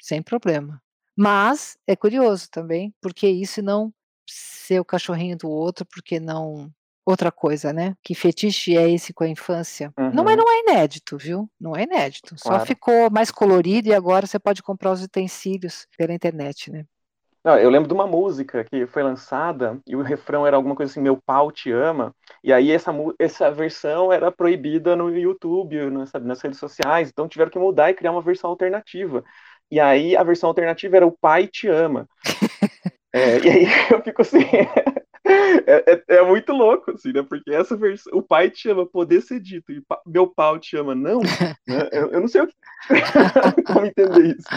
sem problema. Mas é curioso também, porque isso não ser o cachorrinho do outro, porque não outra coisa, né? Que fetiche é esse com a infância? Uhum. Não, mas não é inédito, viu? Não é inédito. Claro. Só ficou mais colorido e agora você pode comprar os utensílios pela internet, né? Não, eu lembro de uma música que foi lançada e o refrão era alguma coisa assim, meu pau te ama. E aí essa, essa versão era proibida no YouTube, nas, nas redes sociais, então tiveram que mudar e criar uma versão alternativa. E aí a versão alternativa era o pai te ama. (laughs) é, e aí (laughs) eu fico assim. É, é, é, muito louco, assim, né? Porque essa versão, o pai te ama poder ser dito e meu pau te ama não, né? eu, eu, não sei o que... (laughs) como entender isso.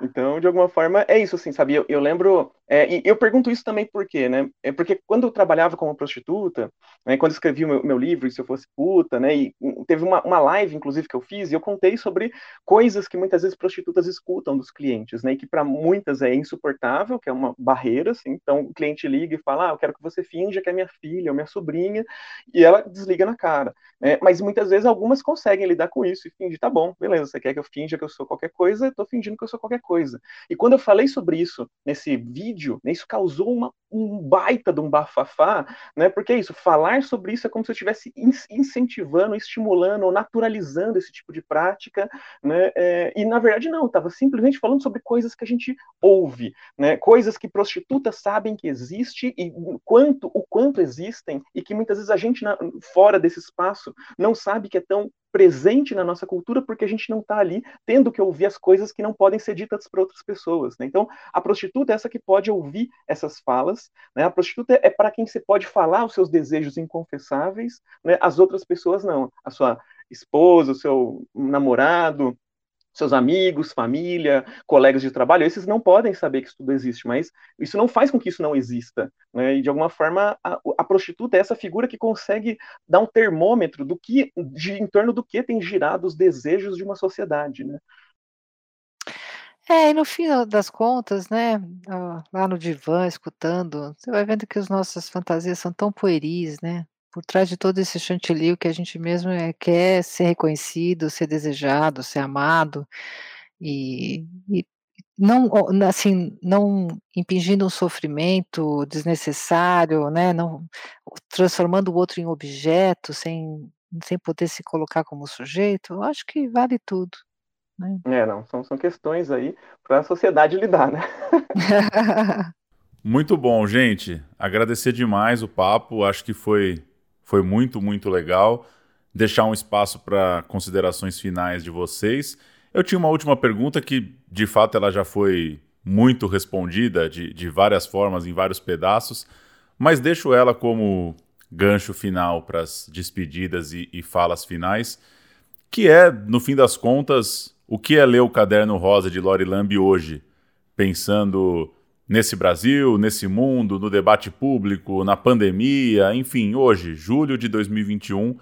Então, de alguma forma, é isso, assim, sabe? Eu, eu lembro, é, e eu pergunto isso também por quê, né? É porque quando eu trabalhava como prostituta, né, quando escrevi o meu, meu livro, Se Eu Fosse Puta, né, e teve uma, uma live, inclusive, que eu fiz, e eu contei sobre coisas que muitas vezes prostitutas escutam dos clientes, né, e que para muitas é insuportável, que é uma barreira, assim, então o cliente liga e fala, ah, eu quero que você finja que é minha filha ou minha sobrinha, e ela desliga na cara, né? Mas muitas vezes algumas conseguem lidar com isso e fingir, tá bom, beleza, você quer que eu finja que eu sou qualquer coisa, eu tô fingindo que eu sou qualquer coisa. E quando eu falei sobre isso nesse vídeo, né, isso causou uma, um baita de um bafafá, né? Porque é isso, falar sobre isso é como se eu estivesse incentivando, estimulando ou naturalizando esse tipo de prática, né? É, e na verdade não, estava simplesmente falando sobre coisas que a gente ouve, né? Coisas que prostitutas sabem que existe e quanto o quanto existem e que muitas vezes a gente na, fora desse espaço não sabe que é tão presente na nossa cultura porque a gente não está ali tendo que ouvir as coisas que não podem ser ditas para outras pessoas. Né? Então, a prostituta é essa que pode ouvir essas falas. Né? A prostituta é para quem você pode falar os seus desejos inconfessáveis, né? as outras pessoas não. A sua esposa, o seu namorado, seus amigos, família, colegas de trabalho, esses não podem saber que isso tudo existe, mas isso não faz com que isso não exista. Né? E de alguma forma, a, a, prostituta é essa figura que consegue dar um termômetro do que, de, em torno do que tem girado os desejos de uma sociedade. Né? É, e no fim das contas, né, lá no divã, escutando, você vai vendo que as nossas fantasias são tão pueris, né? Por trás de todo esse chantilly que a gente mesmo é, quer ser reconhecido, ser desejado, ser amado, e, e, não, assim, não impingindo um sofrimento desnecessário, né, não transformando o outro em objeto, sem sem poder se colocar como sujeito, eu acho que vale tudo, né. É, não, são são questões aí para a sociedade lidar, né. (laughs) Muito bom, gente. Agradecer demais o papo, acho que foi foi muito, muito legal. Deixar um espaço para considerações finais de vocês. Eu tinha uma última pergunta que, de fato, ela já foi muito respondida de, de várias formas, em vários pedaços, mas deixo ela como gancho final para as despedidas e, e falas finais, que é, no fim das contas, o que é ler o Caderno Rosa de Lori Lamb hoje, pensando nesse Brasil, nesse mundo, no debate público, na pandemia, enfim, hoje, julho de 2021,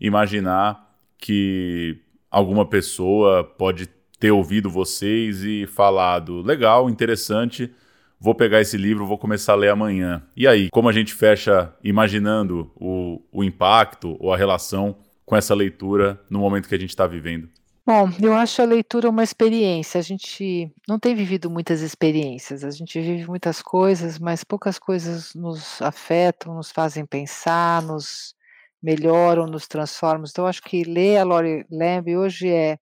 imaginar que alguma pessoa pode ter ouvido vocês e falado: legal, interessante, vou pegar esse livro, vou começar a ler amanhã. E aí, como a gente fecha imaginando o, o impacto ou a relação com essa leitura no momento que a gente está vivendo? Bom, eu acho a leitura uma experiência. A gente não tem vivido muitas experiências, a gente vive muitas coisas, mas poucas coisas nos afetam, nos fazem pensar, nos melhoram, nos transformam. Então, acho que ler a Lori Lamb hoje é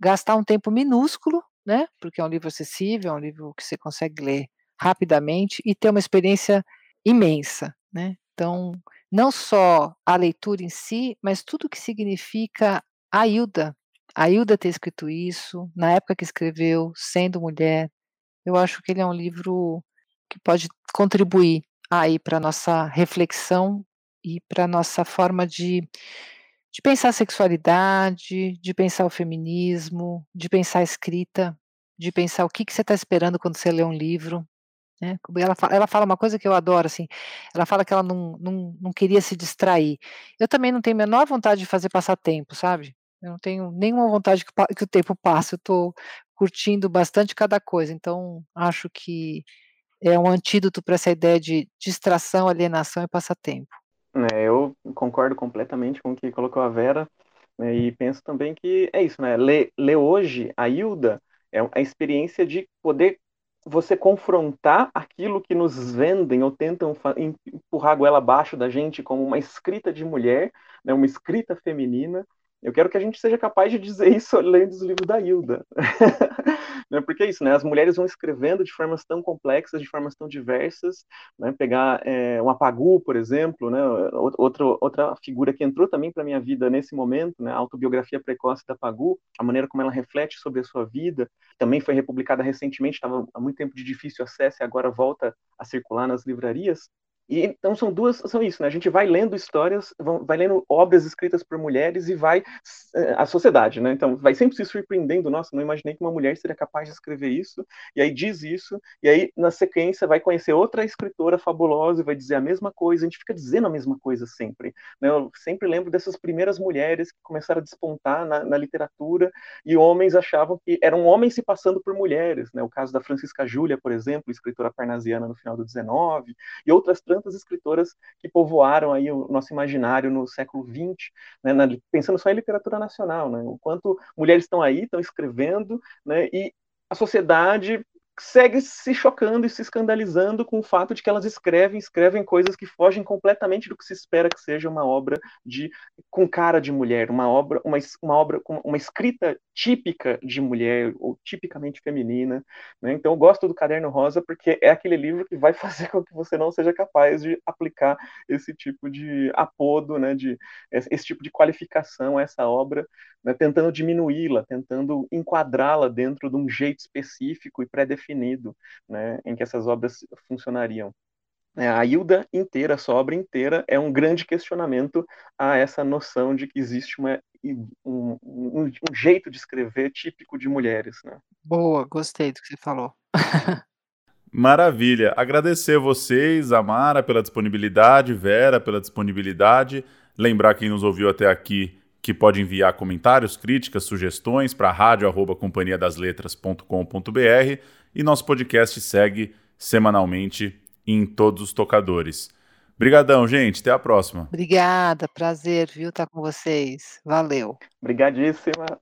gastar um tempo minúsculo, né? Porque é um livro acessível, é um livro que você consegue ler rapidamente e ter uma experiência imensa, né? Então, não só a leitura em si, mas tudo que significa a Hilda. A Hilda ter escrito isso, na época que escreveu, sendo mulher, eu acho que ele é um livro que pode contribuir aí para nossa reflexão e para nossa forma de, de pensar a sexualidade, de pensar o feminismo, de pensar a escrita, de pensar o que, que você está esperando quando você lê um livro. Né? Ela, fala, ela fala uma coisa que eu adoro, assim, ela fala que ela não, não, não queria se distrair. Eu também não tenho a menor vontade de fazer passatempo, sabe? Eu não tenho nenhuma vontade que, que o tempo passe, eu estou curtindo bastante cada coisa, então acho que é um antídoto para essa ideia de distração, alienação e passatempo. É, eu concordo completamente com o que colocou a Vera, né, e penso também que é isso, né? Ler, hoje a Hilda é a experiência de poder você confrontar aquilo que nos vendem ou tentam empurrar a goela abaixo da gente como uma escrita de mulher, né, uma escrita feminina, eu quero que a gente seja capaz de dizer (laughs) isso lendo os livros da Hilda. (laughs) né? Porque é isso, né? As mulheres vão escrevendo de formas tão complexas, de formas tão diversas. Né? Pegar é, um Apagu, por exemplo, né? Outro, outra figura que entrou também para minha vida nesse momento, né? a autobiografia precoce da Apagu, a maneira como ela reflete sobre a sua vida, também foi republicada recentemente, estava há muito tempo de difícil acesso e agora volta a circular nas livrarias. E então são duas, são isso, né? A gente vai lendo histórias, vai lendo obras escritas por mulheres e vai eh, a sociedade, né? Então vai sempre se surpreendendo, nossa, não imaginei que uma mulher seria capaz de escrever isso, e aí diz isso, e aí na sequência vai conhecer outra escritora fabulosa e vai dizer a mesma coisa, a gente fica dizendo a mesma coisa sempre, né? Eu sempre lembro dessas primeiras mulheres que começaram a despontar na, na literatura e homens achavam que eram homens se passando por mulheres, né? O caso da Francisca Júlia, por exemplo, escritora parnasiana no final do 19, e outras tantas escritoras que povoaram aí o nosso imaginário no século XX, né, na, pensando só em literatura nacional, né, o quanto mulheres estão aí, estão escrevendo, né, e a sociedade segue se chocando e se escandalizando com o fato de que elas escrevem, escrevem coisas que fogem completamente do que se espera que seja uma obra de com cara de mulher, uma obra, uma, uma obra com uma escrita típica de mulher ou tipicamente feminina. Né? Então eu gosto do Caderno Rosa porque é aquele livro que vai (laughs) fazer com que você não seja capaz de aplicar esse tipo de apodo, né? de esse tipo de qualificação a essa obra, né? tentando diminuí-la, tentando enquadrá-la dentro de um jeito específico e pré-definido, né? em que essas obras funcionariam. É, a Hilda inteira, a sua obra inteira, é um grande questionamento a essa noção de que existe uma, um, um, um, jeito de escrever típico de mulheres. Né? Boa, gostei do que você falou. (laughs) Maravilha. Agradecer vocês, Amara, pela disponibilidade, Vera, pela disponibilidade. Lembrar quem nos ouviu até aqui que pode enviar comentários, críticas, sugestões para rádio@companhiadasletras.com.br e nosso podcast segue semanalmente em todos os tocadores. Obrigadão, gente. Até a próxima. Obrigada. Prazer, viu, estar com vocês. Valeu. Obrigadíssima.